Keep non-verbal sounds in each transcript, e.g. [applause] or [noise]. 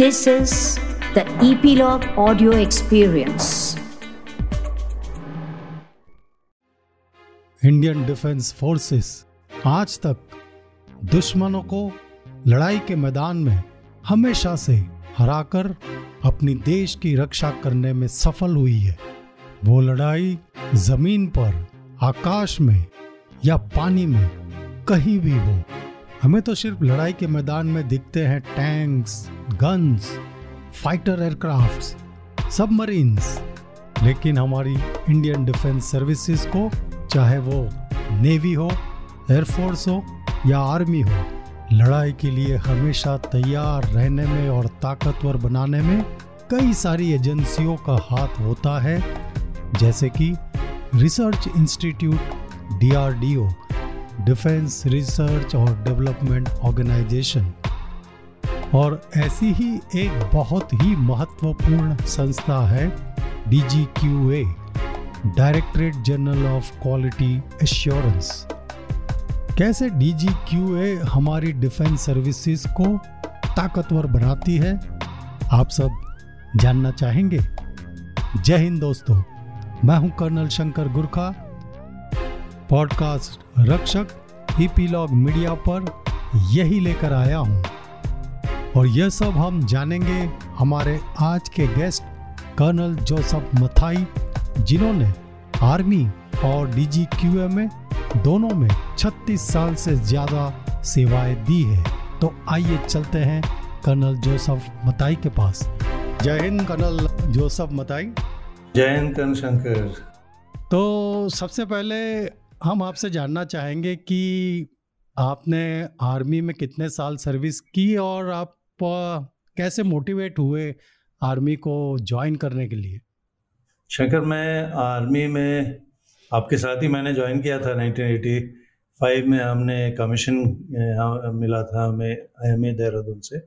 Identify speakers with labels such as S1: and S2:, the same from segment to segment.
S1: This is the Epilogue Audio Experience.
S2: Indian defence forces आज तक दुश्मनों को लड़ाई के मैदान में हमेशा से हराकर अपनी देश की रक्षा करने में सफल हुई है वो लड़ाई ज़मीन पर, आकाश में या पानी में कहीं भी हो हमें तो सिर्फ़ लड़ाई के मैदान में दिखते हैं tanks guns fighter aircrafts submarines लेकिन हमारी इंडियन डिफेंस सर्विसेज़ को, चाहे वो नेवी हो एयरफोर्स हो, या आर्मी हो, लड़ाई के लिए हमेशा तैयार रहने में और ताकतवर बनाने में कई सारी एजेंसियों का हाथ होता है, जैसे कि research institute DRDO defence research और डेवलपमेंट ऑर्गेनाइजेशन और ऐसी ही एक बहुत ही महत्वपूर्ण संस्था है DGQA directorate general of quality assurance कैसे डीजीक्यूए हमारी डिफेंस सर्विसेज़ को ताकतवर बनाती है, आप सब जानना चाहेंगे? जय हिंद दोस्तों, मैं हूँ colonel Shankar Gurkha. Podcast Rakshak epilogue media पर यही लेकर आया हूँ। और यह सब हम जानेंगे हमारे आज के गेस्ट कर्नल जोसफ मथाई जिन्होंने आर्मी और डीजीक्यूए में दोनों में 36 साल से ज़्यादा सेवाएँ दी है। तो आइए चलते हैं कर्नल जोसफ मताई के पास। जय हिंद कर्नल जोसफ मताई
S3: जय हिंद कर्ण शंकर।
S2: तो सबसे पहले हम आपसे जानना चाहेंगे कि आपने आर्मी में कितने साल सर्विस की और आप कैसे मोटिवेट हुए आर्मी को ज्वाइन करने के लिए?
S3: शंकर मैं आर्मी में आपके साथ ही मैंने ज्वाइन किया था 1985 में हमने कमीशन मिला था हमें आई एम ए देहरादून से।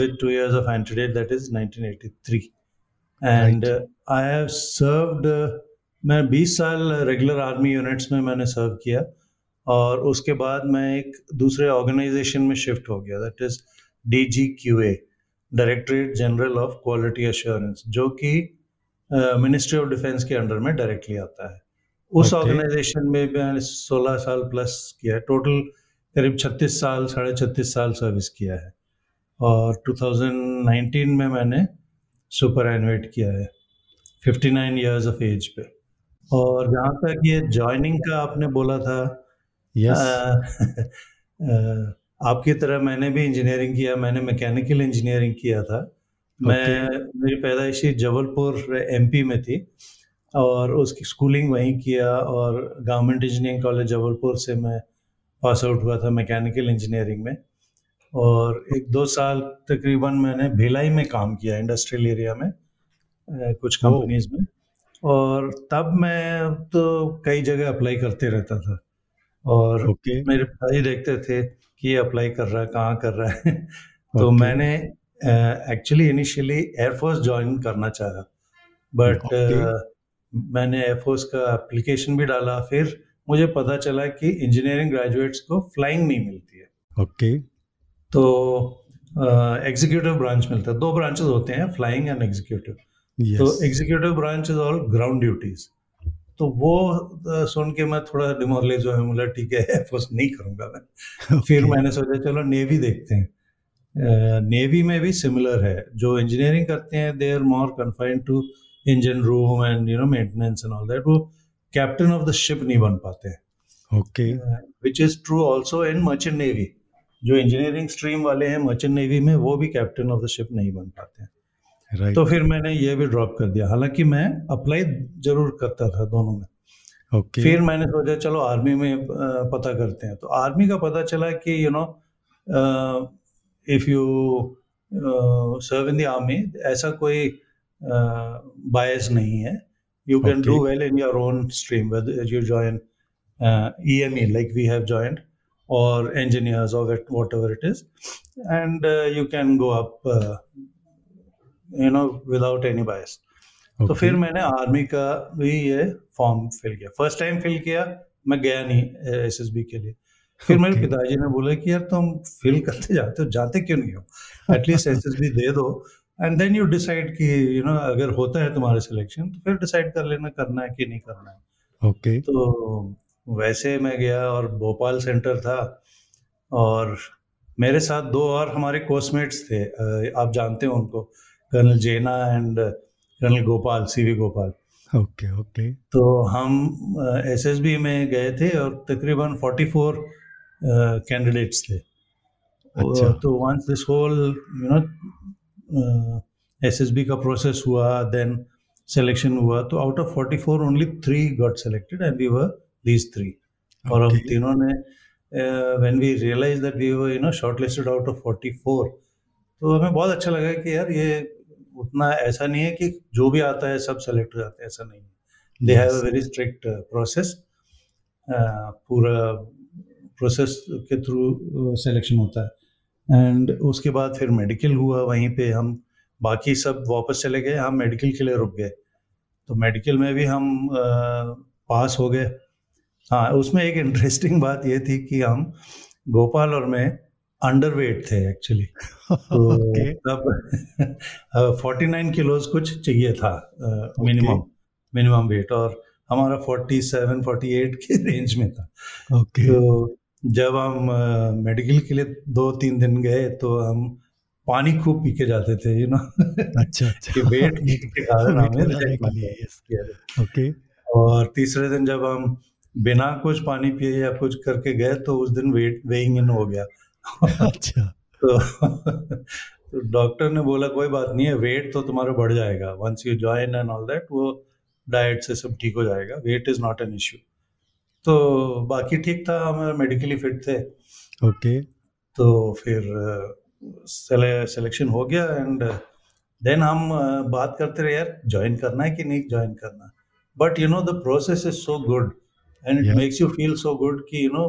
S3: With two years of antedate that is 1983 and I have served मैं 20 साल रेगुलर आर्मी यूनिट्स में मैंने सर्व किया और उसके बाद मैं एक दूसरे ऑर्गेनाइजेशन में शिफ्ट हो गया that is D G Q A directorate general of quality assurance जो कि मिनिस्ट्री ऑफ़ डिफेंस के अंडर में डायरेक्टली आता है। उस ऑर्गेनाइजेशन okay. में मैंने 16 साल प्लस किया टोटल करीब 36 साल साढ़े छत्तीस साल सर्विस किया है। और 2019 में मैंने सुपर एनवेट किया है 59 इयर्स ऑफ़ एज पे। और जहाँ तक ये ज्वाइनिंग का आपने बोला था यस
S2: yes. [laughs]
S3: आपकी तरह मैंने भी इंजीनियरिंग किया मैंने मैकेनिकल इंजीनियरिंग किया था okay. मैं मेरी पैदाइशी जबलपुर एमपी में थी और उसकी स्कूलिंग वहीं किया और गवर्नमेंट इंजीनियरिंग कॉलेज जबलपुर से मैं पास आउट हुआ था मैकेनिकल इंजीनियरिंग में और एक दो साल तकरीबन मैंने भिलाई में काम किया इंडस्ट्रियल एरिया में कुछ कंपनीज़ में और तब मैं तो कई जगह अप्लाई करते रहता था और okay. मेरे भाई देखते थे कि ये अप्लाई कर रहा है कहाँ कर रहा है [laughs] तो okay. मैंने एक्चुअली इनिशियली एयरफोर्स ज्वाइन करना चाहा बट okay. uh, मैंने एयरफोर्स का एप्लीकेशन भी डाला फिर मुझे पता चला कि इंजीनियरिंग ग्रेजुएट्स को फ्लाइंग नहीं मिलती है
S2: ओके okay.
S3: तो एग्जीक्यूटिव uh, ब्रांच मिलता है दो ब्रांचेस होते हैं फ्लाइंग एंड एग्जीक्यूटिव yes. तो executive branch is all ground duties तो वो सुन के मैं थोड़ा डिमोरलाइज हुआ बोला ठीक है [laughs] एयरफोर्स नहीं करूँगा मैं. Okay. फिर मैंने सोचा चलो नेवी देखते हैं. नेवी में भी सिमिलर है। जो इंजीनियरिंग करते हैं they are more confined to engine room and you know maintenance and all that वो कैप्टन ऑफ़ द शिप नहीं बन पाते हैं।
S2: Okay
S3: which is true also in merchant navy जो इंजीनियरिंग स्ट्रीम वाले हैं मर्चेंट नेवी में वो भी कैप्टन ऑफ़ द शिप नहीं बन पाते हैं।
S2: Right.
S3: तो फिर मैंने ये भी ड्रॉप कर दिया। हालाँकि मैं अप्लाई ज़रूर करता था दोनों में।
S2: Okay.
S3: फिर मैंने सोचा चलो आर्मी में पता करते हैं। तो आर्मी का पता चला कि you know if you serve in the army ऐसा कोई बायस uh, नहीं है। You can do well in your own stream you join E M E like we have joint or engineers or whatever it is and uh, you can go up uh, you know without any bias तो फिर मैंने army का भी ये form fill किया। First time fill किया मैं गया नहीं एस एस बी के लिए। फिर
S2: okay.
S3: मेरे पिताजी ने बोला कि यार तुम फील करते जाते हो जाते क्यों नहीं हो? एटलीस्ट एसएसबी दे दो। एंड देन यू डिसाइड कि यू नो अगर होता है तुम्हारा सिलेक्शन तो फिर डिसाइड कर लेना करना है कि नहीं करना है।
S2: Okay Okay.
S3: तो वैसे मैं गया और भोपाल सेंटर था। और मेरे साथ दो और हमारे कोर्समेट्स थे आप जानते हो उनको। Colonel Jena and colonel Gopal CV Gopal
S2: Okay. Okay.
S3: तो हम एसएसबी में गए थे और तकरीबन 44 कैंडिडेट्स थे
S2: अच्छा।
S3: तो once this whole you know SSB का प्रोसेस हुआ देन सिलेक्शन हुआ तो out of 44 only three got selected and we were these three और हम तीनों ने when we realise that we were you know shortlisted out of 44 तो हमें बहुत अच्छा लगा कि यार ये उतना ऐसा नहीं है कि जो भी आता है सब सेलेक्ट हो जाते हैं ऐसा नहीं है। They
S2: have
S3: a very strict process पूरा प्रोसेस के थ्रू सिलेक्शन होता है। एंड उसके बाद फिर मेडिकल हुआ वहीं पे हम बाकी सब वापस चले गए हम मेडिकल के लिए रुक गए। तो मेडिकल में भी हम आ, पास हो गए। हाँ उसमें एक इंटरेस्टिंग [laughs] बात ये थी कि हम गोपाल और मैं अंडरवेट थे एक्चुअली तो तब फोर्टी नाइन किलोज कुछ चाहिए था मिनिमम मिनिमम वेट और हमारा फोर्टी सेवन फोर्टी एट के रेंज में था
S2: Okay.
S3: तो जब हम मेडिकल के लिए दो तीन दिन गए तो हम पानी खूब पी के जाते थे यू नो
S2: अच्छा अच्छा
S3: कि वेट के कारण हमें
S2: बढ़ाने
S3: reject
S2: के
S3: ना
S2: लिए,
S3: करें।
S2: yes.
S3: Yeah.
S2: Okay.
S3: और तीसरे दिन जब हम बिना कुछ पानी पिए या कुछ करके गए तो उस दिन वेट वेइंग इन हो गया
S2: अच्छा।
S3: तो तो डॉक्टर ने बोला कोई बात नहीं है वेट तो तुम्हारा बढ़ जाएगा। Once you join and all that वो डाइट से सब ठीक हो जाएगा। Weight is not an issue तो बाकी ठीक था हम मेडिकली फिट थे। ओके।
S2: Okay.
S3: तो फिर सिलेक्शन हो गया एंड देन हम बात करते रहे यार ज्वाइन करना है कि नहीं ज्वाइन करना? But you know the process is so good and
S2: it
S3: makes you feel so good कि you know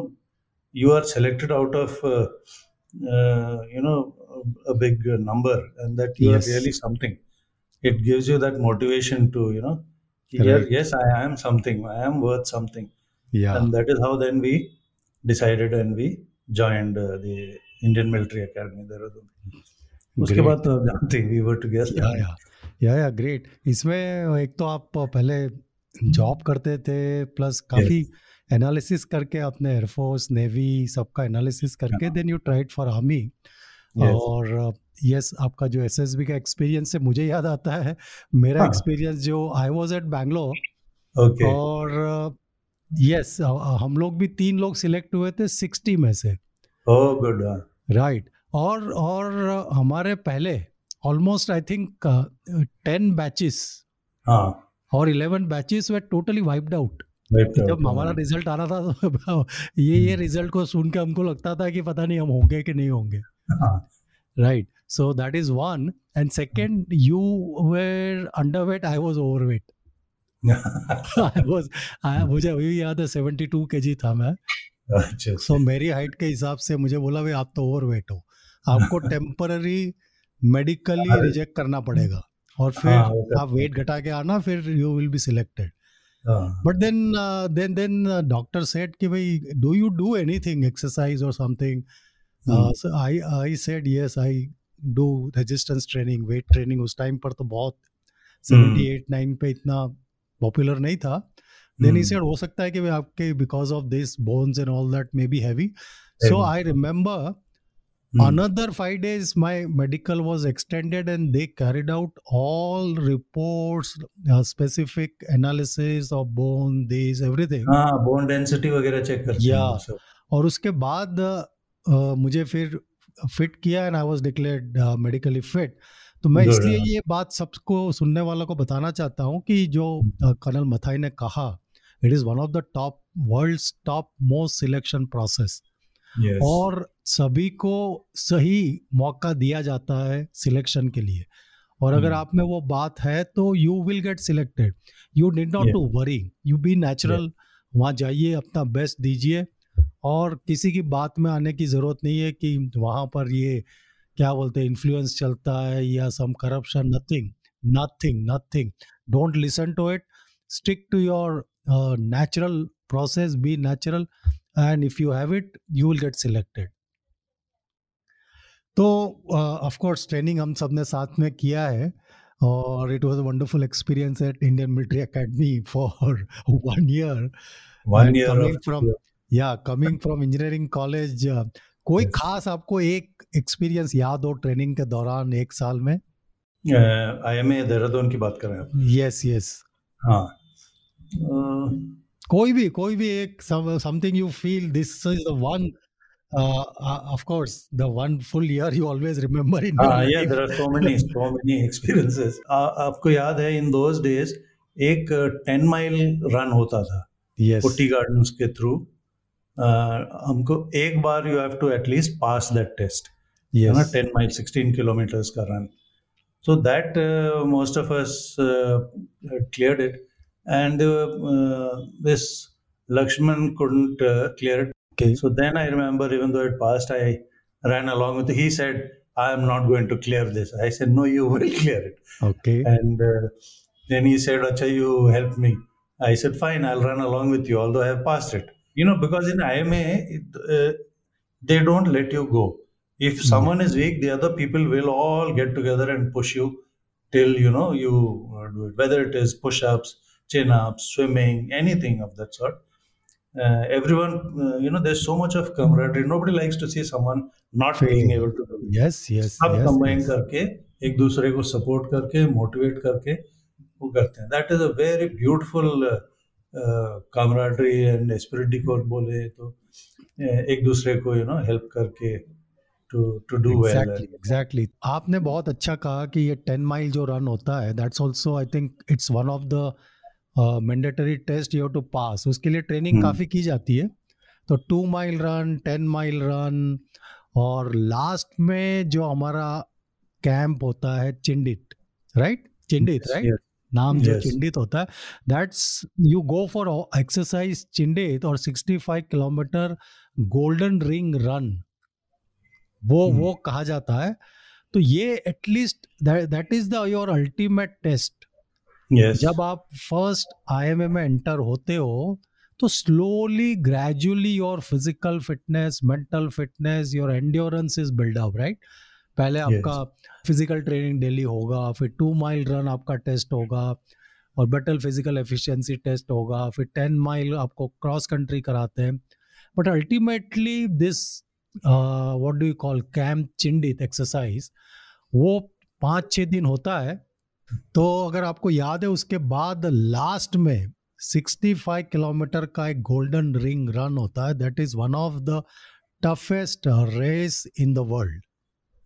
S3: you are selected out of uh, uh, you know a big number and that you
S2: Yes.
S3: are really something it gives you that motivation to you know yeah,
S2: Right.
S3: yes i am something i am worth something
S2: Yeah.
S3: and that is how then we decided and we joined uh, the indian military academy Dehradun उसके
S2: Great.
S3: बाद तो आप जानते हैं we were together
S2: या या या या ग्रेट इसमें एक तो आप पहले जॉब करते थे प्लस काफी एनालिसिस करके आपने एयरफोर्स नेवी सबका एनालिसिस करके
S3: हाँ।
S2: Then you tried for
S3: army
S2: और यस yes, आपका जो एसएसबी का एक्सपीरियंस है मुझे याद आता है। मेरा
S3: हाँ।
S2: एक्सपीरियंस जो आई वॉज़ एट बैंगलोर और यस yes, हम लोग भी तीन लोग सिलेक्ट हुए थे सिक्सटी में से।
S3: Oh good हाँ.
S2: राइट और और हमारे पहले almost I think ten batches
S3: हाँ।
S2: और इलेवन बैचेस वे टोटली वाइप्ड आउट जब हमारा. रिज़ल्ट आ रहा था तो ये ये रिज़ल्ट को सुन के हमको लगता था कि पता नहीं हम होंगे कि नहीं होंगे. Right so that is one and second you were underweight I was overweight I was मुझे अभी भी याद है सेवेंटी टू के जी था मैं।
S3: अच्छा
S2: सो मेरी हाइट के हिसाब से मुझे बोला भाई आप तो ओवर वेट हो। आपको टेम्पररी मेडिकली रिजेक्ट करना पड़ेगा। और फिर
S3: हाँ, वो करते
S2: आप वेट घटा के आना फिर you will be
S3: selected
S2: but then then then doctor said कि भाई do you do anything exercise और something I I said yes I do resistance training weight training उस टाइम पर तो बहुत
S3: सेवेंटी
S2: एट नाइन पे इतना पॉपुलर नहीं था। देन
S3: ई
S2: सेड हो सकता है कि भाई आपके because of this bones and all that may be heavy so I remember
S3: Hmm.
S2: another five days my medical was extended and they carried out all reports uh, specific analysis of bone this everything
S3: हाँ bone density वगैरह check करते हैं
S2: Yeah.
S3: सब.
S2: और उसके बाद अ, मुझे फिर फिट किया and I was declared medically fit तो मैं इसलिए. ये बात सबको सुनने वालों को बताना चाहता हूँ कि जो कर्नल मथाई ने कहा it is one of the top world's top most selection process
S3: Yes.
S2: और सभी को सही मौका दिया जाता है सिलेक्शन के लिए। और अगर
S3: Hmm.
S2: आप में वो बात है तो you will get selected you did
S3: not
S2: to worry you be natural वहाँ जाइए अपना बेस्ट दीजिए। और किसी की बात में आने की ज़रूरत नहीं है कि वहाँ पर ये क्या बोलते हैं इन्फ्लुएंस चलता है या some corruption nothing nothing nothing don't listen to it stick to your natural process be natural and if you have it you will get selected. तो ऑफ़ कोर्स ट्रेनिंग हम सबने साथ में किया है और it was a wonderful experience at Indian Military Academy for one
S3: year one
S2: year from या coming from engineering college कोई
S3: Yes.
S2: खास आपको एक एक्सपीरियंस याद हो ट्रेनिंग के दौरान एक साल में?
S3: आई एम ए देहरादून की बात कर रहे हैं
S2: यस यस
S3: हाँ।
S2: कोई भी कोई भी एक something you feel this is the one of course the one full year you always remember in
S3: हाँ yeah there are so many so many experiences. आ, आपको याद है इन those days एक टेन माइल रन होता था
S2: yes
S3: Putti gardens के थ्रू हमको एक बार you have to at least pass that test है ना टेन माइल सिक्सटीन किलोमीटर्स का run so that most of us cleared it and uh, this Lakshman couldn't uh, clear it.
S2: Okay.
S3: So then I remember, even though it passed, I ran along with. It. He said, "I am not going to clear this." I said, "No, you [laughs] will clear it."
S2: Okay.
S3: And uh, then he said, "Acha, you help me." I said, "Fine, I'll run along with you, although I have passed it." You know, because in IMA, it, uh, they don't let you go. If hmm. someone is weak, the other people will all get together and push you till you know you uh, do it. Whether it is push-ups, chin-ups swimming anything of that sort. Uh, everyone uh, you know there's so much of camaraderie. Nobody likes to see someone not being able to do it.
S2: Yes yes
S3: सब combine करके एक दूसरे को support करके motivate करके वो करते हैं. That is a very beautiful camaraderie and esprit को बोले तो uh, एक दूसरे को यू नो हेल्प करके to to do well
S2: exactly exactly आपने बहुत अच्छा कहा कि ये टेन माइल जो रन होता है that's I think it's one of the mandatory test you to pass उसके लिए ट्रेनिंग
S3: हम्म।
S2: काफ़ी की जाती है। तो two mile run ten mile run और लास्ट में जो हमारा कैंप होता है चिंडित राइट चिंडित राइट नाम जो
S3: Yes.
S2: चिंडित होता है। That's you go for exercise Chindit और 65 किलोमीटर गोल्डन रिंग रन वो
S3: हम्म।
S2: वो कहा जाता है। तो ये at least that is the your ultimate
S3: test yes
S2: जब आप फ़र्स्ट आईएमए में एंटर होते हो तो slowly gradually your physical fitness mental fitness your endurance is build up right पहले
S3: Yes.
S2: आपका फ़िज़िकल ट्रेनिंग डेली होगा फिर टू माइल रन आपका टेस्ट होगा और बेटर फ़िज़िकल एफिशिएंसी टेस्ट होगा फिर टेन माइल आपको क्रॉस कंट्री कराते हैं। But ultimately this what do you call camp Chindit exercise वो पाँच छः दिन होता है तो अगर आपको याद है उसके बाद लास्ट में 65 किलोमीटर का एक गोल्डन रिंग रन होता है that is one of the toughest race in the
S3: world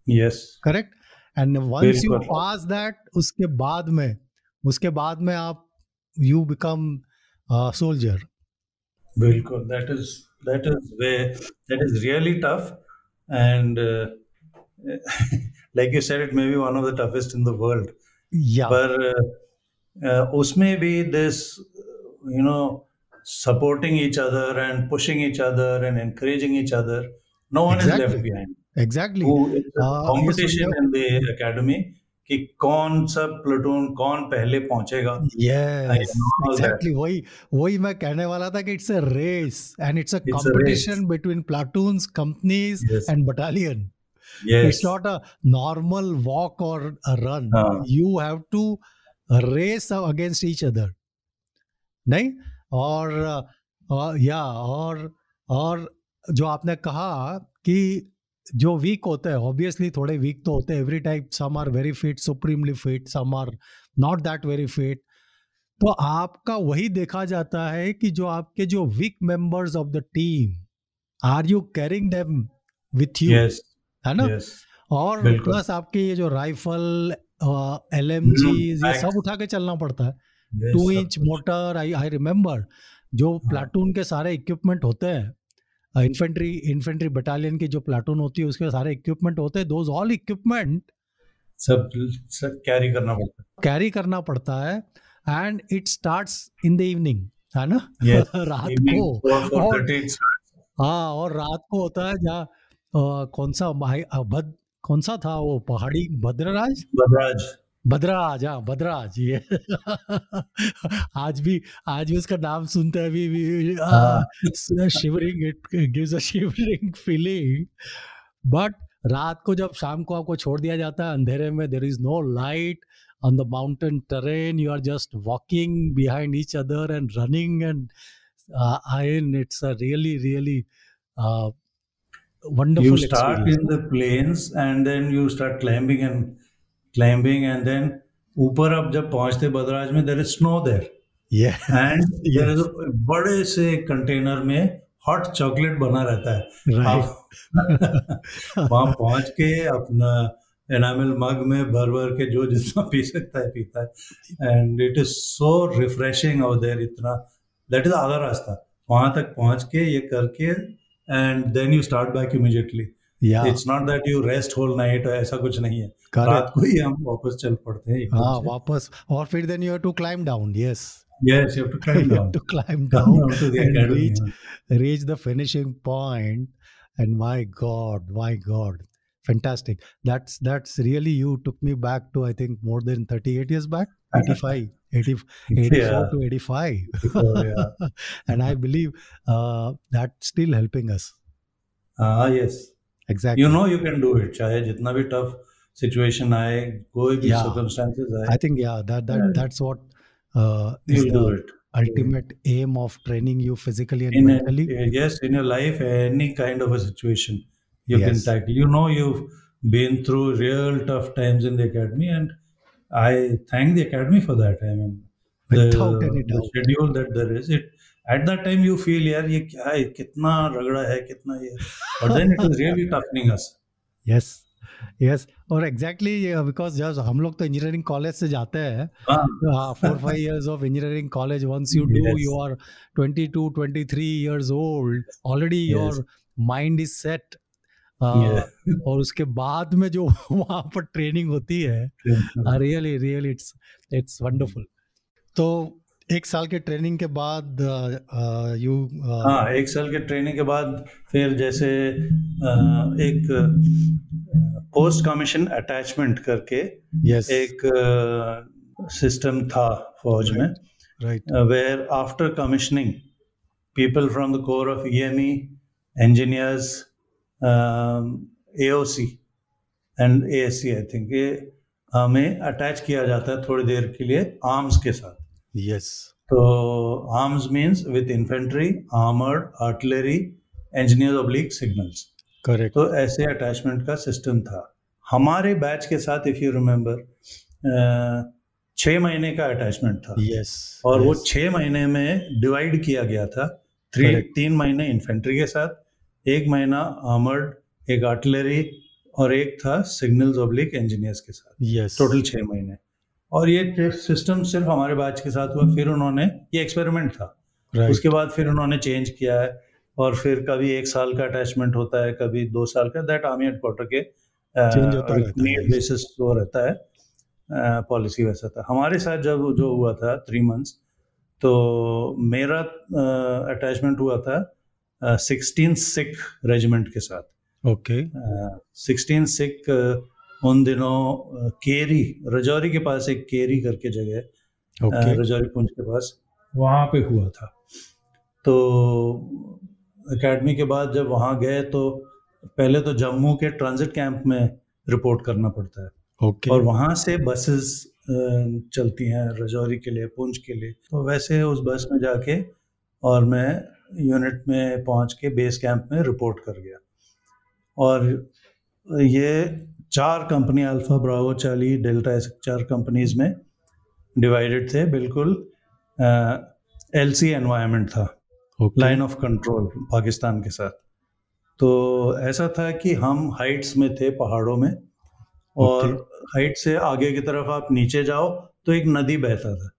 S2: yes correct and once
S3: you
S2: pass that उसके बाद में उसके बाद में आप यू बिकम सोल्जर
S3: बिल्कुल that is that is way that is really tough and like you said it may be one of the toughest in the world
S2: yeah.
S3: पर uh, उसमें भी this you know supporting each other and pushing each other and encouraging each other no one is left behind
S2: exactly
S3: competition in the academy कि कौन सा platoon कौन पहले पहुंचेगा।
S2: Yes exactly वही वही मैं कहने वाला था कि
S3: it's a race
S2: and it's between platoons
S3: companies
S2: and battalion
S3: yes.
S2: It's not a normal walk or a run.
S3: हाँ.
S2: you have to race against each other. नहीं? और अ, या और और जो आपने कहा कि जो वीक होते हैं ऑब्वियसली थोड़े वीक तो होते हैं. Every type some are very fit supremely fit some are not that very fit तो आपका वही देखा जाता है कि जो आपके जो weak members of the team are you carrying them with
S3: you
S2: है ना?
S3: Yes.
S2: और प्लस आपके ये जो राइफल एल एम जी ये सब उठा के चलना पड़ता है। Two
S3: inch
S2: mortar I I remember जो
S3: हाँ।
S2: प्लाटून के सारे इक्विपमेंट होते हैं इन्फेंट्री इन्फेंट्री बटालियन की जो प्लाटून होती है उसके सारे इक्विपमेंट होते हैं। दोज ऑल इक्विपमेंट
S3: सब सब कैरी करना पड़ता है।
S2: कैरी करना पड़ता है and it starts in the evening है ना?
S3: Yes, [laughs]
S2: रात को और. हाँ और रात को होता है जहाँ कौन सा भाई अ, भद कौन सा था वो पहाड़ी? भद्रराज?
S3: बदराज
S2: भद्राज हाँ भद्राज ये। [laughs] आज भी आज भी उसका नाम सुनते हैं भी shivering it gives a shivering feeling but रात को जब शाम को आपको छोड़ दिया जाता है अंधेरे में there is no light on the mountain terrain. You are just walking behind each other and running and I mean, it's really uh, wonderful
S3: you start
S2: experience.
S3: in the plains and then you start climbing and climbing and then ऊपर अब जब पहुँचते बदराज में there is snow there and there is बड़े से container में hot chocolate बना रहता है।
S2: Right.
S3: आप वहाँ पहुँच के अपना एनामल मग में भर भर के जो जितना पी सकता है पीता है। And it is so refreshing out there इतना। दैट इज़ आधा रास्ता। वहाँ तक पहुँच के ये करके and then you start back immediately it's not that you rest whole night ऐसा कुछ नहीं है रात को ही हम वापस चल पड़ते हैं
S2: हाँ वापस और फिर then you have to climb down yes
S3: yes you have to climb [laughs] down
S2: to climb down,
S3: down to the
S2: and
S3: academy
S2: reach reach the finishing point and my god my god fantastic. That's that's really you took me back to i think more than 38 years back? [laughs] 85 84
S3: yeah.
S2: to 85
S3: yeah.
S2: and i believe uh, that's still helping us.
S3: Ah uh, yes.
S2: Exactly.
S3: You know you can do it. chahe jitna bhi tough situation i koi bhi
S2: yeah.
S3: circumstances I,
S2: I think yeah that that
S3: yeah.
S2: that's what uh,
S3: you do it.
S2: ultimate aim of training you physically and
S3: in
S2: mentally.
S3: a, yes in your life any kind of a situation you can
S2: Yes.
S3: tackle you know you've been through real tough times in the academy and i thank the academy for that i mean the,
S2: Without any
S3: the
S2: doubt.
S3: schedule that there is it at that time you feel यार ये क्या है कितना रगड़ा है कितना ये [laughs] but then it was really toughening us
S2: yes yes और एग्जैक्टली बिकॉज जब हम लोग तो इंजीनियरिंग कॉलेज से जाते हैं
S3: हाँ
S2: four five years of engineering college once you do
S3: Yes.
S2: You are 22 23 years old already
S3: Yes.
S2: Your mind is set
S3: Yeah.
S2: और उसके बाद में जो [laughs] वहाँ पर ट्रेनिंग होती है really really it's it's wonderful तो एक साल के ट्रेनिंग के बाद यू
S3: हाँ एक साल के ट्रेनिंग के बाद फिर जैसे अ, एक पोस्ट कमीशन अटैचमेंट करके
S2: यस
S3: एक सिस्टम था फौज right. में
S2: right
S3: where after commissioning people from the corps of EME engineers AOC and ASC I think ये हमें अटैच किया जाता है थोड़ी देर के लिए आर्म्स के साथ।
S2: यस
S3: तो arms means with infantry armoured artillery engineer oblique signals
S2: correct
S3: तो ऐसे अटैचमेंट का सिस्टम था। हमारे बैच के साथ इफ़ यू रिमेम्बर छः महीने का अटैचमेंट था।
S2: यस yes,
S3: और yes. वो छः महीने में डिवाइड किया गया था। थ्री तीन महीने इन्फेंट्री के साथ एक महीना आर्मर्ड एक आर्टिलरी और एक था सिग्नल्स ऑब्लिक इंजीनियर्स के साथ।
S2: यस
S3: टोटल छः महीने। और ये सिस्टम सिर्फ़ हमारे बैच के साथ हुआ फिर उन्होंने ये एक्सपेरिमेंट था।
S2: राइट
S3: उसके बाद फिर उन्होंने चेंज किया है और फिर कभी एक साल का अटैचमेंट होता है कभी दो साल का दैट आर्मी हेडक्वार्टर के
S2: रहता है।
S3: नीड बेसिस वो रहता है पॉलिसी वैसा था। हमारे साथ जब जो हुआ था थ्री मंथ्स तो मेरा अटैचमेंट हुआ था सिक्सटीन सिख रेजिमेंट के साथ।
S2: ओके।
S3: सिक्सटीन सिख उन दिनों केरी रजौरी के पास एक केरी करके जगह है। अ, रजौरी पुंज के पास। वहाँ पे हुआ था। तो एकेडमी के बाद जब वहाँ गए तो पहले तो जम्मू के ट्रांजिट कैंप में रिपोर्ट करना पड़ता है।
S2: ओके।
S3: और वहाँ से बसेस चलती हैं रजौरी के लिए पुंछ के लिए। तो वैसे उस बस में जाके और मैं यूनिट में पहुँच के बेस कैंप में रिपोर्ट कर गया। और ये चार company alpha bravo charlie delta ऐसे चार कंपनीज़ में डिवाइडेड थे बिल्कुल एल सी एनवायरमेंट था। लाइन ऑफ़ कंट्रोल पाकिस्तान के साथ। तो ऐसा था कि हम हाइट्स में थे पहाड़ों में। और हाइट से आगे की तरफ़ आप नीचे जाओ तो एक नदी बहता था।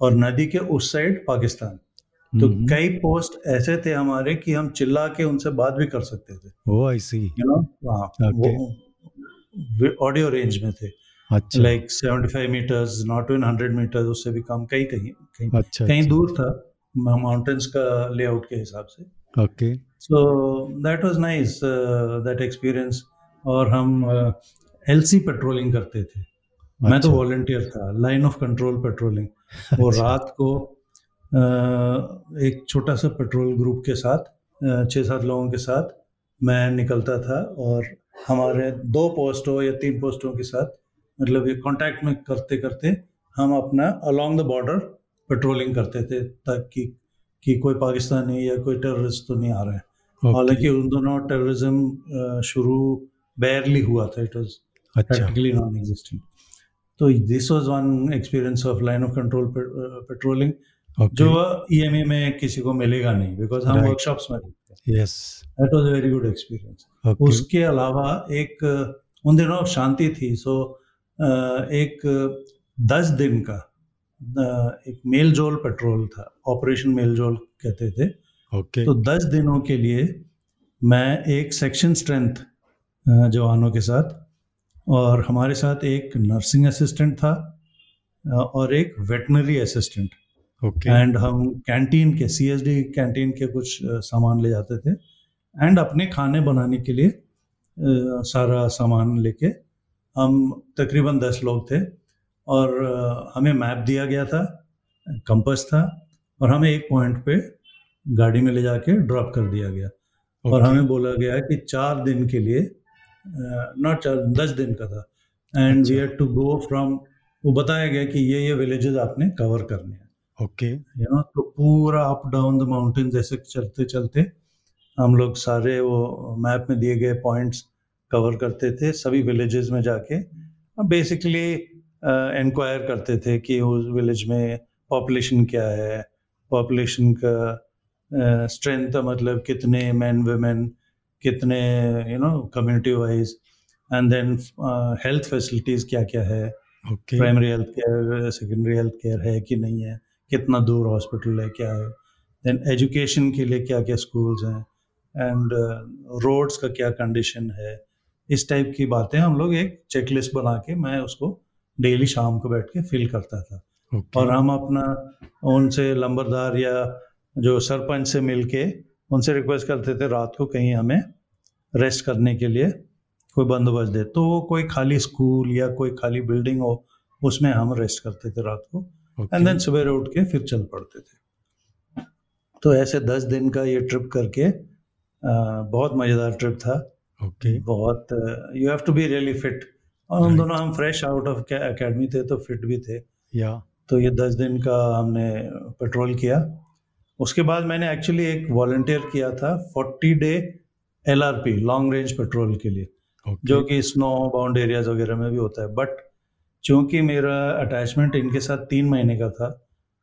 S3: और नदी के उस साइड पाकिस्तान। तो
S2: हम्म।
S3: कई पोस्ट ऐसे थे हमारे कि हम चिल्ला के उनसे बात भी कर सकते थे O I C
S2: you
S3: know. Audio range में थे
S2: अच्छा
S3: like 75 metres not in 100 metres उससे भी कम कहीं कहीं कहीं
S2: अच्छा
S3: कहीं
S2: अच्छा,
S3: दूर था माउंटेन्स का लेआउट के हिसाब से
S2: okay
S3: so that was nice that experience और हम एलसी uh, पेट्रोलिंग करते थे अच्छा. मैं तो
S2: अच्छा।
S3: वॉलंटियर था लाइन ऑफ़ कंट्रोल पेट्रोलिंग वो [laughs]
S2: अच्छा।
S3: रात को एक छोटा सा पेट्रोल ग्रुप के साथ छः सात लोगों के साथ मैं निकलता था और हमारे दो पोस्टों या तीन पोस्टों के साथ मतलब ये कांटेक्ट में करते करते हम अपना अलोंग द बॉर्डर पेट्रोलिंग करते थे ताकि कि कोई पाकिस्तानी या कोई टेररिस्ट तो नहीं आ रहे हैं। हालाँकि उन दोनों टेररिज्म शुरू बैरली हुआ था इट वाज
S2: अच्छा।
S3: practically non-existent. So this was one of of line of control pe-
S2: okay
S3: जो ईएमई में किसी को मिलेगा नहीं बिकॉज़ हम
S2: Right.
S3: वर्कशॉप्स में yes that was a very good
S2: experience
S3: उसके अलावा एक उन दिनों शांति थी सो एक दस दिन का एक मेल जोल पेट्रोल था ऑपरेशन मेल जोल कहते थे।
S2: ओके
S3: तो दस दिनों के लिए मैं एक सेक्शन स्ट्रेंथ जवानों के साथ और हमारे साथ एक नर्सिंग असिस्टेंट था और एक वेटनरी असिस्टेंट
S2: ओके
S3: एंड हम कैंटीन के सीएसडी कैंटीन के कुछ सामान ले जाते थे। एंड अपने खाने बनाने के लिए सारा सामान लेके हम तकरीबन दस लोग थे। और हमें मैप दिया गया था कंपस था और हमें एक पॉइंट पे गाड़ी में ले जाके ड्रॉप कर दिया गया। Okay. और हमें बोला गया कि चार दिन के लिए नॉट चार दस दिन का था। And
S2: we.
S3: Had to go from वो बताया गया कि ये ये विलेजेस आपने कवर करने हैं।
S2: ओके।
S3: यू नो तो पूरा अप डाउन द माउंटेन जैसे चलते चलते हम लोग सारे वो मैप में दिए गए पॉइंट्स कवर करते थे सभी विलेजेस में जाके। बेसिकली इंक्वायर करते थे कि उस विलेज में पॉपुलेशन क्या है? पॉपुलेशन का स्ट्रेंथ uh, मतलब कितने मैन वेमेन कितने you know community wise and then health facilities क्या क्या है? Primary health care secondary health care है कि नहीं है? कितना दूर हॉस्पिटल है क्या है देन एजुकेशन के लिए क्या क्या स्कूल्स हैं? एंड रोड्स का क्या कंडीशन है? इस टाइप की बातें हम लोग एक चेकलिस्ट बना के मैं उसको डेली शाम को बैठ के फिल करता था।
S2: ओके
S3: और हम अपना उनसे लंबरदार या जो सरपंच से मिलके उनसे रिक्वेस्ट करते थे रात को कहीं हमें रेस्ट करने के लिए कोई बंदोबस्त दे। तो वो कोई खाली स्कूल या कोई खाली बिल्डिंग हो उसमें हम रेस्ट करते थे रात को। एंड देन सवेरे उठ के फिर चल पड़ते थे। तो ऐसे दस दिन का ये ट्रिप करके अ, बहुत मज़ेदार ट्रिप था।
S2: Okay okay.
S3: बहुत you have to be really fit और हम दोनों हम फ्रेश आउट ऑफ़ एकेडमी थे तो फिट भी थे।
S2: या
S3: तो ये दस दिन का हमने पेट्रोल किया। उसके बाद मैंने एक्चुअली एक वॉल्टियर किया था forty day LRP long range patrol के लिए।
S2: ओके
S3: जो कि स्नो बाउंड एरियाज़ वगैरह में भी होता है। बट चूँकि मेरा अटैचमेंट इनके साथ तीन महीने का था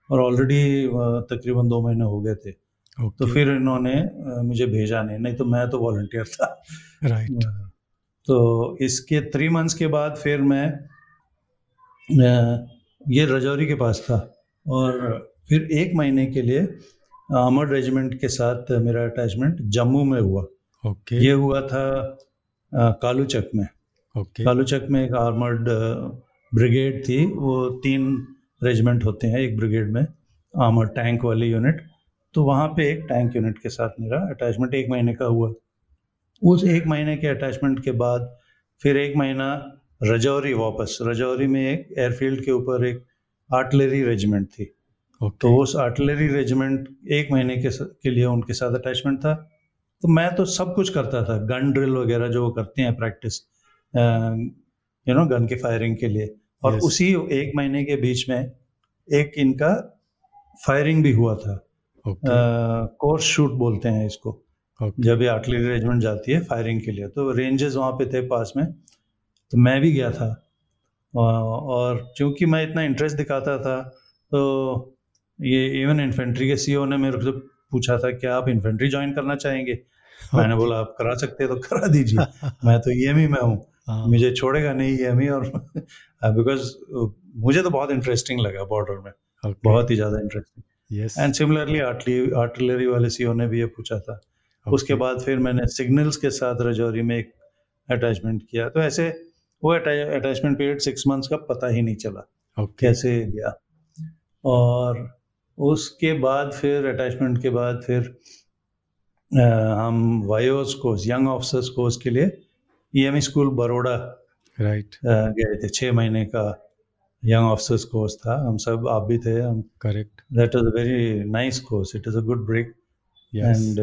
S3: और ऑलरेडी तकरीबन दो महीने हो गए थे। okay.
S2: तो
S3: फिर इन्होंने मुझे भेजा नहीं नहीं तो मैं तो वॉलंटियर था।
S2: Right right.
S3: तो इसके थ्री मंथ्स के बाद फिर मैं ये रजौरी के पास था और फिर एक महीने के लिए अमर रेजिमेंट के साथ मेरा अटैचमेंट जम्मू में हुआ।
S2: ओके
S3: ये हुआ था कालूचक में।
S2: ओके
S3: कालूचक में एक आर्मर्ड ब्रिगेड थी वो तीन रेजिमेंट होते हैं एक ब्रिगेड में आर्मर्ड टैंक वाली यूनिट। तो वहाँ पे एक टैंक यूनिट के साथ मेरा अटैचमेंट एक महीने का हुआ। उस एक महीने के अटैचमेंट के बाद फिर एक महीना रजौरी वापस रजौरी में एक एयरफील्ड के ऊपर एक आर्टिलरी रेजिमेंट थी। Okay.
S2: तो
S3: उस आर्टिलरी रेजिमेंट एक महीने के, के लिए उनके साथ अटैचमेंट था। तो मैं तो सब कुछ करता था गन ड्रिल वगैरह जो वो करते हैं प्रैक्टिस यू नो गन की फायरिंग के लिए। और
S2: Yes.
S3: उसी एक महीने के बीच में एक इनका फायरिंग भी हुआ था। कोर्स शूट बोलते हैं इसको।
S2: ओके
S3: जब ये आर्टिलरी रेजिमेंट जाती है फायरिंग के लिए तो रेंजेस वहाँ पे थे पास में तो मैं भी गया था। और चूँकि मैं इतना इंटरेस्ट दिखाता था तो ये इवन इन्फेंट्री के सीईओ ने मेरे से पूछा था क्या आप इन्फेंट्री ज्वाइन करना चाहेंगे? मैंने बोला आप करा सकते हैं तो करा दीजिए। [laughs] मैं तो ईएमई में हाँ, मुझे छोड़ेगा नहीं ईएमई और [laughs] बिकॉज़ मुझे तो बहुत इंटरेस्टिंग लगा बॉर्डर में।
S2: ओके
S3: बहुत ही ज़्यादा इंटरेस्टिंग एंड सिमिलरली आर्टिलरी वाले सीईओ ने भी ये पूछा था। Okay. उसके बाद फिर मैंने सिग्नल्स के साथ रजौरी में एक अटैचमेंट किया। तो ऐसे वो अटैचमेंट पीरियड सिक्स मंथ्स का पता ही नहीं चला
S2: ओके
S3: कैसे गया। और उसके बाद फिर अटैचमेंट के बाद फिर अ, हम YOs course young officers course के लिए ईएमई स्कूल बड़ोड़ा
S2: राइट
S3: गए थे छः महीने का यंग ऑफिसर्स कोर्स था। हम सब आप भी थे हम
S2: correct
S3: that was a very nice course it is a good break and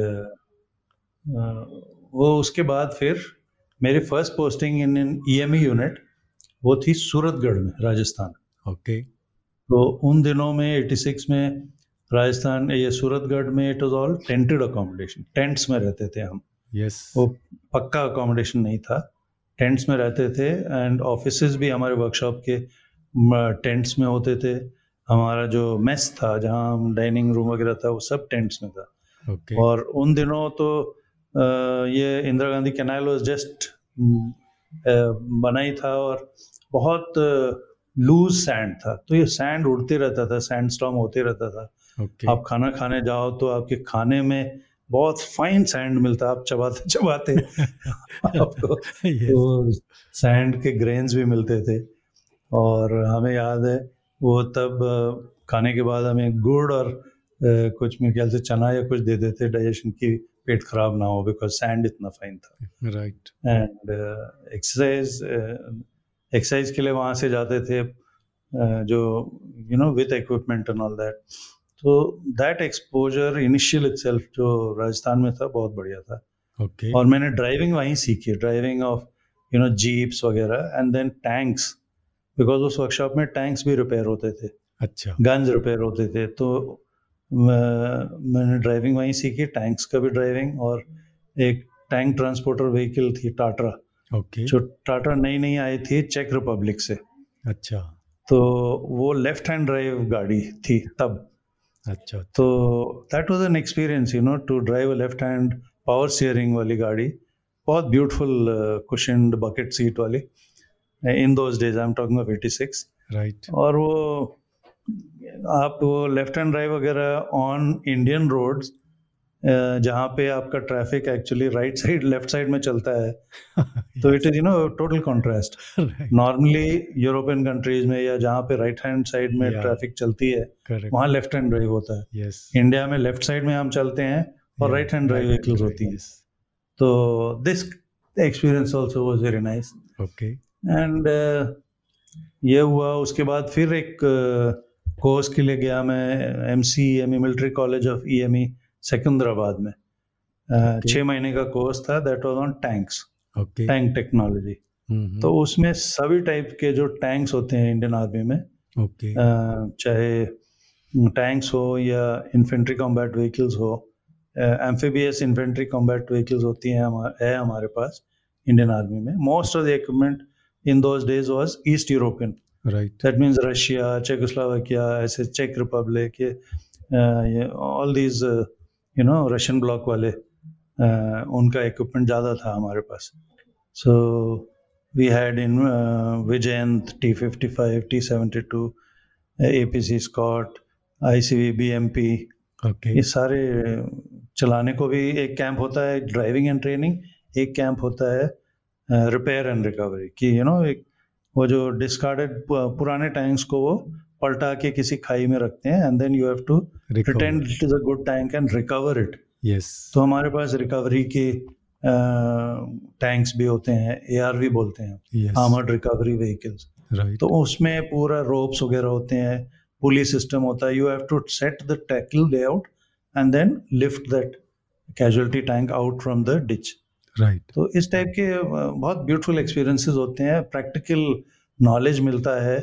S3: वो उसके बाद फिर मेरी first posting in in EME unit वो थी सूरतगढ़ में राजस्थान।
S2: ओके
S3: तो उन दिनों में 86 में राजस्थान ये सूरतगढ़ में it was all tented accommodation tents में रहते थे हम।
S2: यस
S3: वो पक्का अकोमोडेशन नहीं था। टेंट्स में रहते थे एंड ऑफ़िस भी हमारे वर्कशॉप के टेंट्स में होते थे। हमारा जो मेस था जहाँ डाइनिंग रूम वगैरह था वो सब टेंट्स में था।
S2: ओके
S3: और उन दिनों तो अ, ये Indira Gandhi canal was just बना ही था और बहुत लूज सैंड था। तो ये सैंड उड़ते रहता था सैंड स्टॉम होते रहता था।
S2: ओके
S3: आप खाना खाने जाओ तो आपके खाने में बहुत फाइन सैंड मिलता आप चबाते चबाते। [laughs] आपको
S2: यस
S3: तो सैंड के ग्रेन्स भी मिलते थे। और हमें याद है वो तब खाने के बाद हमें गुड़ और कुछ मेरे ख्याल से चना या कुछ दे देते डाइजेशन की पेट खराब ना हो बिकॉज़ सैंड इतना फाइन था।
S2: राइट
S3: एंड एक्सरसाइज एक्सरसाइज के लिए वहाँ से जाते थे uh, जो you know with equipment and all that तो दैट एक्सपोजर इनिशियल इटसेल्फ जो राजस्थान में था बहुत बढ़िया था।
S2: Okay okay.
S3: और मैंने ड्राइविंग वहीं सीखी driving of you know jeeps वगैरह एंड देन टैंक्स बिकॉज़ उस वर्कशॉप में टैंक्स भी रिपेयर होते थे।
S2: अच्छा।
S3: गन्स रिपेयर होते थे तो मैंने ड्राइविंग वहीं सीखी टैंक्स का भी ड्राइविंग और एक टैंक ट्रांसपोर्टर व्हीकल थी टाटा
S2: ओके okay.
S3: जो टाटा नई नई आई थी चेक रिपब्लिक से।
S2: अच्छा।
S3: तो वो लेफ़्ट हैंड ड्राइव गाड़ी थी तब।
S2: अच्छा
S3: तो that was an experience you know to drive a left hand power steering वाली गाड़ी बहुत ब्यूटीफुल कुशनड बकेट सीट वाली in those days I am talking of 86
S2: right
S3: और वो आप वो लेफ़्ट हैंड ड्राइव वगैरह ऑन इंडियन रोड्स जहाँ पे आपका traffic actually right side left side में चलता है। [laughs] तो it is you know total
S2: contrast
S3: normally European countries में या जहाँ पे राइट हैंड साइड में
S2: Yeah.
S3: ट्रैफ़िक चलती है वहाँ लेफ़्ट हैंड ड्राइव होता है। इंडिया में लेफ़्ट साइड में हम चलते हैं और राइट हैंड ड्राइव व्हीकल्स होती है। तो this experience also was very nice
S2: okay
S3: and ये हुआ उसके बाद फिर एक कोर्स के लिए गया मैं M C M E military college of E M E Secunderabad में। uh,
S2: Okay.
S3: छः महीने का कोर्स था that was on
S2: tanks
S3: tank technology तो उसमें सभी टाइप के जो टैंक्स होते हैं इंडियन आर्मी में
S2: ओके
S3: अ, चाहे टैंक्स हो या इन्फेंट्री कॉम्बैट व्हीकल्स हो एम्फीबियस इन्फेंट्री कॉम्बैट व्हीकल्स होती हैं है हमारे पास इंडियन आर्मी में। Most of the equipment in those days was east European
S2: right
S3: that means Russia Czechoslovakia ऐसे check Republic all these you know Russian bloc वाले uh, उनका इक्विपमेंट ज़्यादा था हमारे पास। So we had in Vijayanta T fifty five T seventy two A P C SKOT I C V B M P
S2: okay
S3: ये सारे चलाने को भी एक कैंप होता है ड्राइविंग एंड ट्रेनिंग एक कैंप होता है रिपेयर एंड रिकवरी कि यू नो एक वो जो डिस्कार्डेड पुराने टैंक्स को वो पलटा के किसी खाई में रखते हैं and then you have to pretend it is a good tank and recover it
S2: yes
S3: तो हमारे पास रिकवरी के टैंक्स भी होते हैं एआरवी बोलते हैं आर्मर्ड रिकवरी व्हीकल्स
S2: राइट
S3: तो उसमें पूरा रोप्स वगैरह होते हैं पुली सिस्टम होता है you have to set the tackle layout and then lift that casualty tank out from the ditch
S2: right
S3: तो इस टाइप के बहुत ब्यूटीफुल एक्सपीरियंसेस होते हैं प्रैक्टिकल नॉलेज मिलता है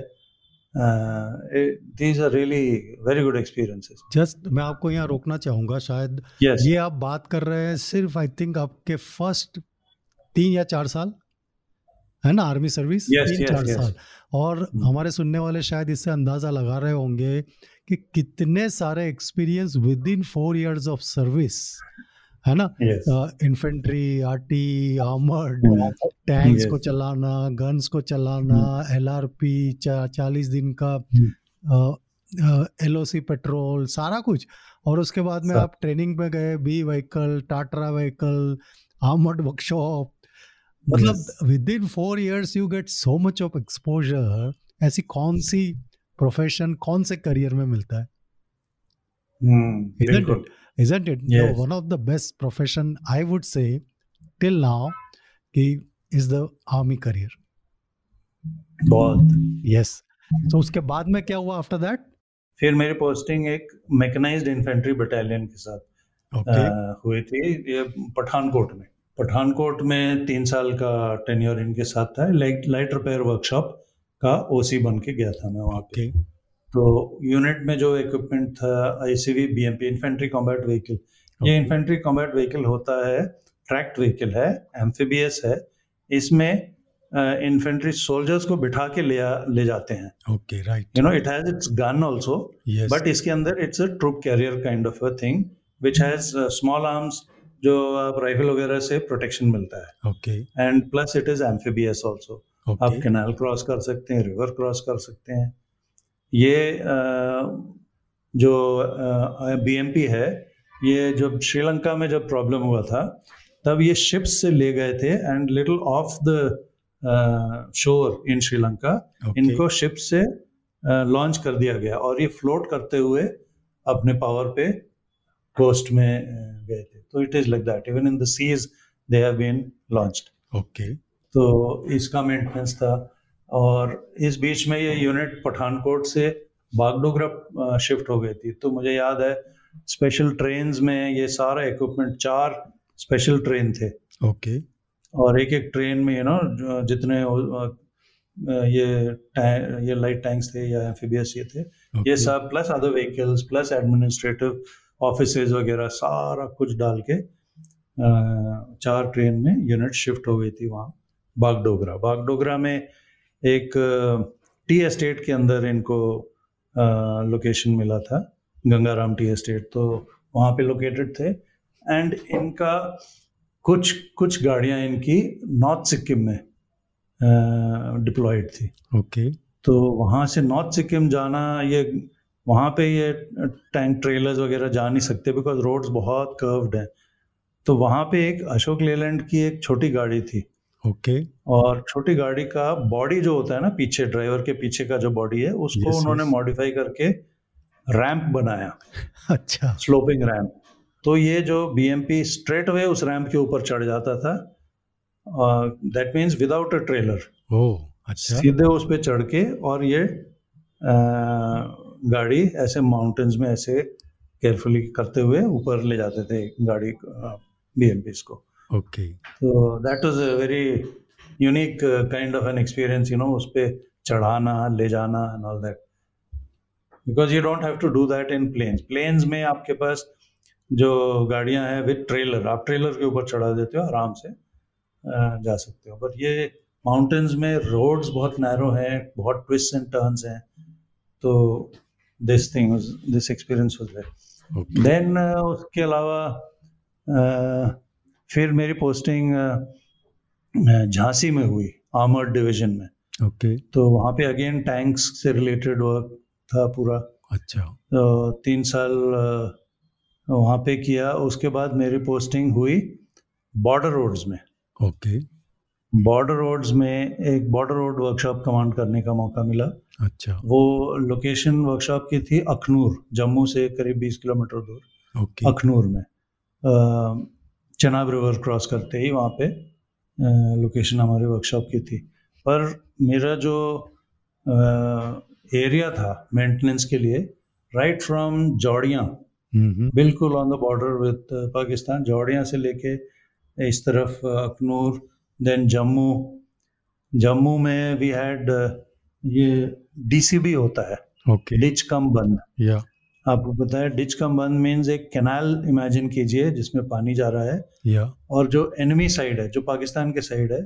S3: these are really very good experiences
S2: just मैं आपको यहाँ रोकना चाहूँगा शायद।
S3: यस
S2: ये आप बात कर रहे हैं सिर्फ़ आई थिंक आपके फ़र्स्ट तीन या चार साल? है ना आर्मी सर्विस
S3: Yes,
S2: तीन
S3: yes,
S2: चार
S3: yes.
S2: साल। और
S3: Hmm.
S2: हमारे सुनने वाले शायद इससे अंदाज़ा लगा रहे होंगे कि कितने सारे experience within four years of service है ना? Infantry arty armoured tanks
S3: Yes.
S2: को चलाना गन्स को चलाना एलआरपी चालीस दिन का एल ओ सी पेट्रोल सारा कुछ। और उसके बाद में आप ट्रेनिंग पे गए B vehicle Tata vehicle armoured workshop मतलब within four years you get so much of exposure ऐसी कौन सी प्रोफेशन कौन से करियर में मिलता है? Isn't it?
S3: Yes.
S2: one of the best profession i would say till now ki is the army career.
S3: बहुत।
S2: Yes. तो उसके बाद में क्या हुआ आफ्टर दैट
S3: फिर मेरी पोस्टिंग एक मैकेनाइज्ड इन्फेंट्री बटालियन के साथ हुई थी ये पठानकोट में। पठानकोट में तीन साल का टेन्योर इनके साथ था। लाइट लाइट रिपेयर वर्कशॉप का ओसी बन के गया था मैं वहाँ पे।
S2: ओके
S3: तो यूनिट में जो इक्विपमेंट था ICV BMP infantry combat vehicle ये इन्फेंट्री कॉम्बैट व्हीकल होता है ट्रैक्ट व्हीकल है एम्फीबियस है इसमें इन्फेंट्री सोल्जर्स को बिठा के ले ले जाते हैं।
S2: Okay
S3: right you know it has its gun
S2: yes
S3: but इसके अंदर it's a troop carrier kind of a thing which has small arms जो आप राइफल वगैरह से प्रोटेक्शन मिलता है।
S2: Okay
S3: and plus it is amphibious also आप canal cross कर सकते हैं रिवर क्रॉस कर सकते हैं। ये जो बीएमपी है ये जब श्रीलंका में जब प्रॉब्लम हुआ था तब ये शिप्स से ले गए थे and little of the shore इन श्रीलंका इनको शिप से लॉन्च कर दिया गया और ये फ्लोट करते हुए अपने पावर पे कोस्ट में गए थे। तो it is like that even in the seas they have been launched
S2: okay
S3: तो इसका मेंटेनेंस था। और इस बीच में ये यूनिट पठानकोट से बागडोगरा शिफ्ट हो गई थी। तो मुझे याद है स्पेशल ट्रेन में ये सारा इक्विपमेंट चार स्पेशल ट्रेन थे।
S2: ओके
S3: और एक एक ट्रेन में यू नो जितने ये टै- ये लाइट टैंक्स थे या एम्फीबियस ये थे ये सब plus other vehicles plus administrative office वगैरह सारा कुछ डाल के चार ट्रेन में यूनिट शिफ्ट हो गई थी वहाँ बागडोगरा। बागडोगरा में एक टी एस्टेट के अंदर इनको लोकेशन मिला था गंगाराम टी एस्टेट तो वहाँ पे लोकेटेड थे। एंड इनका कुछ कुछ गाड़ियाँ इनकी नॉर्थ सिक्किम में डिप्लॉयड थी।
S2: Okay okay.
S3: तो वहाँ से नॉर्थ सिक्किम जाना ये वहाँ पे ये टैंक ट्रेलर्स वगैरह जा नहीं सकते बिकॉज़ रोड्स बहुत कर्व्ड हैं। तो वहाँ पे एक अशोक लेलैंड की एक छोटी गाड़ी थी।
S2: ओके।
S3: और छोटी गाड़ी का बॉडी जो होता है ना पीछे ड्राइवर के पीछे का जो बॉडी है उसको
S2: Yes,
S3: उन्होंने
S2: yes.
S3: मॉडिफाई करके रैंप बनाया।
S2: अच्छा।
S3: स्लोपिंग रैंप तो ये जो बीएमपी स्ट्रेट वे उस रैंप के ऊपर चढ़ जाता था that means without a trailer
S2: oh अच्छा।
S3: सीधे उस पे चढ़ के और ये अ, गाड़ी ऐसे माउंटेन्स में ऐसे केयरफुली करते हुए ऊपर ले जाते थे गाड़ी बीएमपी को।
S2: ओके
S3: तो that was a very unique kind of an experience you know उस पे चढ़ाना ले जाना and all that because you don't have to do that in plains plains में आपके पास जो गाड़ियाँ हैं विद ट्रेलर आप ट्रेलर के ऊपर चढ़ा देते हो आराम से जा सकते हो. बट ये माउंटेन्स में रोड्स बहुत नैरो हैं बहुत ट्विस्ट एंड टर्न्स हैं. तो this thing this experience was
S2: there
S3: then उसके अलावा uh, फिर मेरी पोस्टिंग झांसी में हुई आर्मर्ड डिवीज़न में।
S2: ओके
S3: तो वहाँ पे अगेन टैंक्स से रिलेटेड वर्क था पूरा।
S2: अच्छा।
S3: तो तीन साल वहाँ पे किया। उसके बाद मेरी पोस्टिंग हुई बॉर्डर रोड्स में।
S2: ओके
S3: बॉर्डर रोड्स में एक बॉर्डर रोड वर्कशॉप कमांड करने का मौका मिला।
S2: अच्छा।
S3: वो लोकेशन वर्कशॉप की थी अखनूर जम्मू से करीब 20 किलोमीटर दूर।
S2: ओके
S3: अखनूर में। अ, चनाब रिवर क्रॉस करते ही वहाँ पे लोकेशन हमारे वर्कशॉप की थी। पर मेरा जो एरिया था मेंटेनेंस के लिए राइट फ्रॉम जौड़ियाँ बिल्कुल on the border with Pakistan Jouria से लेके इस तरफ़ अखनूर देन जम्मू। जम्मू में वी हैड ये डीसीबी होता है।
S2: ओके
S3: डिच कम बंद
S2: या
S3: आपको पता है डिच कम बंद मीन्स एक कैनाल इमेजिन कीजिए जिसमें पानी जा रहा है।
S2: या
S3: और जो एनिमी साइड है जो पाकिस्तान के साइड है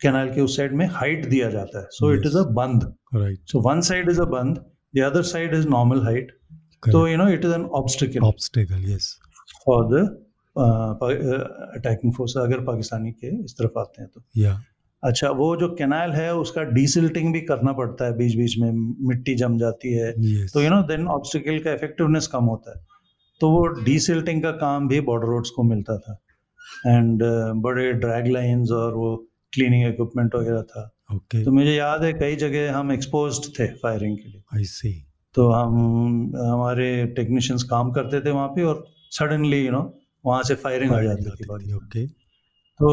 S3: कैनाल के उस साइड में हाइट दिया जाता है। सो it is a bund
S2: right
S3: so one side is a bund the other side is normal height तो you know it is an obstacle
S2: obstacle yes
S3: for the attacking force अगर पाकिस्तानी के इस तरफ़ आते हैं तो।
S2: या
S3: अच्छा वो जो कैनाल है उसका डीसिल्टिंग भी करना पड़ता है बीच बीच में मिट्टी जम जाती है।
S2: यस
S3: तो यू नो देन ऑब्स्टिकल का इफेक्टिवनेस कम होता है। तो वो डीसिल्टिंग का काम भी बॉर्डर रोड्स को मिलता था। एंड uh, बड़े ड्रैग लाइंस और वो क्लीनिंग इक्विपमेंट वगैरह था।
S2: ओके
S3: तो मुझे याद है कई जगह हम एक्सपोज थे फायरिंग के लिए।
S2: आई सी
S3: तो हम हमारे टेक्नीशियंस काम करते थे वहाँ पे और सडनली यू नो वहाँ से फायरिंग आ जाती थी
S2: ओके
S3: तो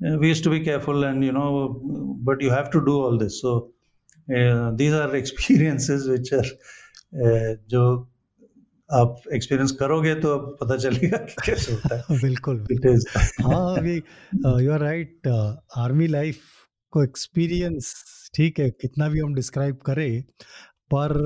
S3: we used to be careful and you know but you have to do all this so these are experiences which are जो आप एक्सपीरियंस करोगे तो अब पता चलेगा कि कैसे होता है। [laughs]
S2: बिल्कुल
S3: इट इज़ [laughs]
S2: हाँ अभी you are right army life को एक्सपीरियंस ठीक है कितना भी हम डिस्क्राइब करें पर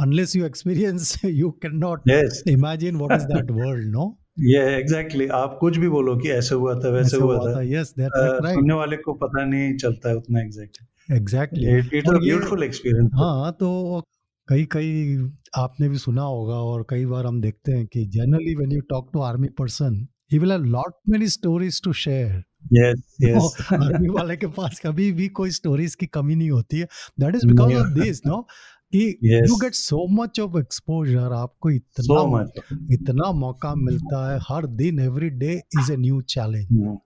S2: unless you experience you can not
S3: yes
S2: imagine what is that world no
S3: ये yeah, एग्जैक्टली exactly. आप कुछ भी बोलो कि ऐसे हुआ था वैसे हुआ हुआ था।
S2: यस दैट राइट
S3: सुनने वाले को पता नहीं चलता है उतना exactly exactly it
S2: is a
S3: beautiful experience
S2: हाँ तो कई कई आपने भी सुना होगा और कई बार हम देखते हैं कि generally when you talk to army person he will have lot many stories to share
S3: yes yes
S2: army वाले के पास कभी भी कोई स्टोरीज की कमी नहीं होती है। That is because
S3: of
S2: this no कि. You get so much of exposure आपको इतना
S3: मच
S2: इतना मौका मिलता है हर दिन every day
S3: is
S2: a
S3: new
S2: challenge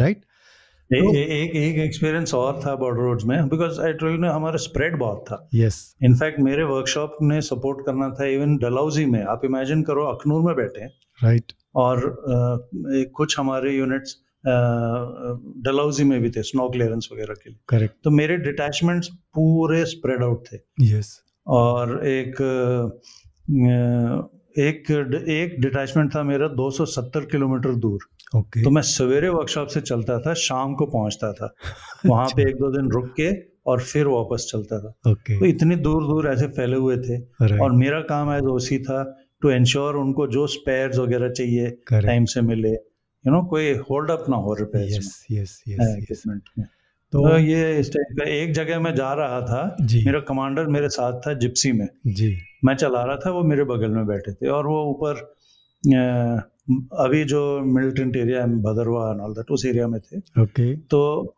S3: right एक एक एक्सपीरियंस और था बॉर्डर रोड्स में बिकॉज़ आई टोल्ड में हमारा स्प्रेड बहुत था।
S2: यस
S3: इनफैक्ट मेरे वर्कशॉप ने सपोर्ट करना था इवन डलाउजी में। आप इमेजिन करो अखनूर में बैठे
S2: राइट
S3: और अ, एक कुछ हमारे यूनिट्स डलहौजी में भी थे स्नो क्लियरेंस वगैरह के लिए।
S2: करेक्ट
S3: तो मेरे डिटैचमेंट्स पूरे स्प्रेड आउट थे।
S2: यस
S3: और एक एक एक डिटैचमेंट था मेरा 270 किलोमीटर दूर।
S2: ओके
S3: तो मैं सवेरे वर्कशॉप से चलता था शाम को पहुँचता था। वहाँ [laughs] पे एक दो दिन रुक के और फिर वापस चलता था।
S2: ओके
S3: तो इतनी दूर दूर ऐसे फैले हुए थे। और मेरा काम एज ओसी था टू इंश्योर उनको जो स्पेयर्स वगैरह चाहिए टाइम से मिले यू नो कोई होल्ड अप ना हो रिपेयर्स
S2: यस यस यस तो
S3: ये इस टाइप का एक जगह मैं जा रहा था
S2: जी।
S3: मेरा कमांडर मेरे साथ था जिप्सी में।
S2: जी।
S3: मैं चला रहा था वो मेरे बगल में बैठे थे और वो ऊपर अभी जो मिलिटेंट एरिया है भदरवा एंड ऑल दैट उस एरिया में थे।
S2: ओके
S3: तो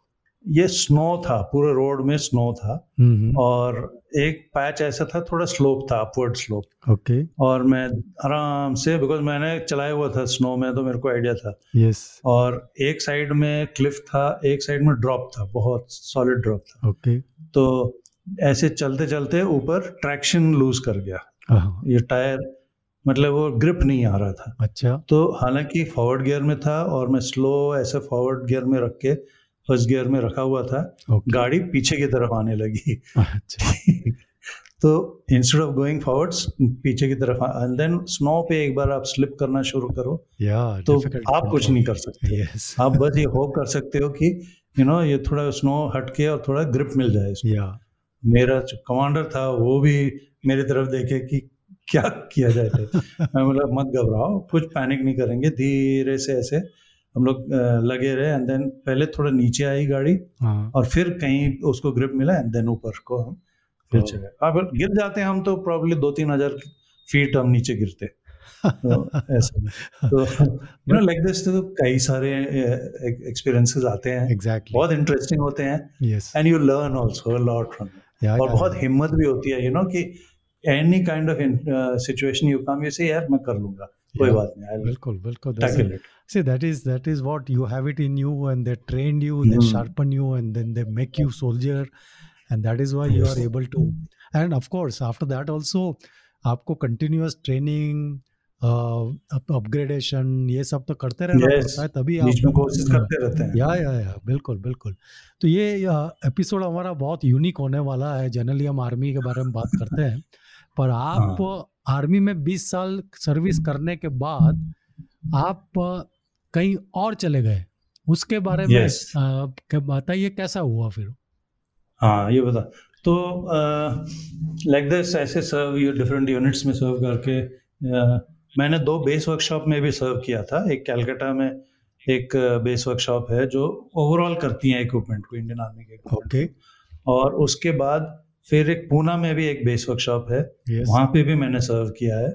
S3: ये स्नो था पूरे रोड में स्नो था।
S2: हम्म।
S3: और एक पैच ऐसा था थोड़ा स्लोप था अपवर्ड स्लोप
S2: ओके
S3: और मैं आराम से बिकॉज़ मैंने चलाया हुआ था स्नो में तो मेरे को आइडिया था।
S2: यस
S3: और एक साइड में क्लिफ था एक साइड में ड्रॉप था बहुत सॉलिड ड्रॉप था।
S2: ओके
S3: तो ऐसे चलते चलते ऊपर ट्रैक्शन लूज कर गया।
S2: हाँ।
S3: ये टायर मतलब वो ग्रिप नहीं आ रहा था।
S2: अच्छा।
S3: तो हालाँकि फॉरवर्ड गियर में था और मैं स्लो ऐसे फॉरवर्ड गियर में रख के फ़र्स्ट गियर में रखा हुआ था।
S2: ओके।
S3: गाड़ी पीछे की तरफ़ आने लगी।
S2: अच्छा। [laughs]
S3: तो इंस्टेड ऑफ़ गोइंग फॉरवर्ड्स पीछे की तरफ़ एंड देन स्नो पे एक बार आप स्लिप करना शुरू करो।
S2: या
S3: तो आप कुछ नहीं कर सकते।
S2: यस
S3: आप बस ये होप कर सकते हो कि यू नो ये थोड़ा स्नो हटके और थोड़ा ग्रिप मिल जाए इसको।
S2: या।
S3: मेरा जो कमांडर था वो भी मेरी तरफ़ देखे कि क्या किया जाए। [laughs] मैं बोला मत घबराओ कुछ पैनिक नहीं करेंगे धीरे से ऐसे हम लोग लगे रहे एंड देन पहले थोड़ा नीचे आई गाड़ी
S2: हाँ।
S3: और फिर कहीं उसको ग्रिप मिला एंड देन ऊपर को हम फिर
S2: Oh.
S3: चले। अब गिर जाते हैं हम तो प्रॉब्ली दो तीन हज़ार फीट हम नीचे गिरते तो [laughs] ऐसा तो यू नो लाइक दिस तो कई सारे एक्सपीरियंसेस आते हैं।
S2: एग्जैक्टली
S3: बहुत इंटरेस्टिंग होते हैं। And you learn also lot
S2: from
S3: और बहुत हिम्मत भी होती है यू नो कि any kind of situation you come you say यार मैं कर लूँगा। कोई बात नहीं
S2: बिल्कुल बिल्कुल See, that is that is what you have it in you, and they trained you, they
S3: Hmm.
S2: sharpen you, and then they make you soldier, and that is why yes. you are able to. And of course, after that also, आपको continuous training, upgradation ये सब तो करते रहना
S3: Yes.
S2: पड़ता है तभी
S3: बीच में
S2: आप
S3: कोशिश करते रहते हैं
S2: या या या बिल्कुल बिल्कुल तो ये एपिसोड हमारा बहुत यूनिक होने वाला है जनरली हम आर्मी के बारे में बात करते हैं पर आप आर्मी में 20 साल सर्विस करने के बाद आप कहीं और चले गए। उसके बारे
S3: Yes.
S2: क्या बताइए कैसा हुआ फिर?
S3: हाँ ये बता। तो लाइक दिस ऐसे सर्व ये डिफरेंट यूनिट्स में सर्व करके uh, मैंने दो बेस वर्कशॉप में भी सर्व किया था। एक कैलकाटा में एक बेस वर्कशॉप है जो ओवरऑल करती है इक्विपमेंट को इंडियन आर्मी के
S2: ओके
S3: को। और उसके बाद फिर एक पूना में भी एक बेस वर्कशॉप है।
S2: यस
S3: वहाँ पे भी मैंने सर्व किया है।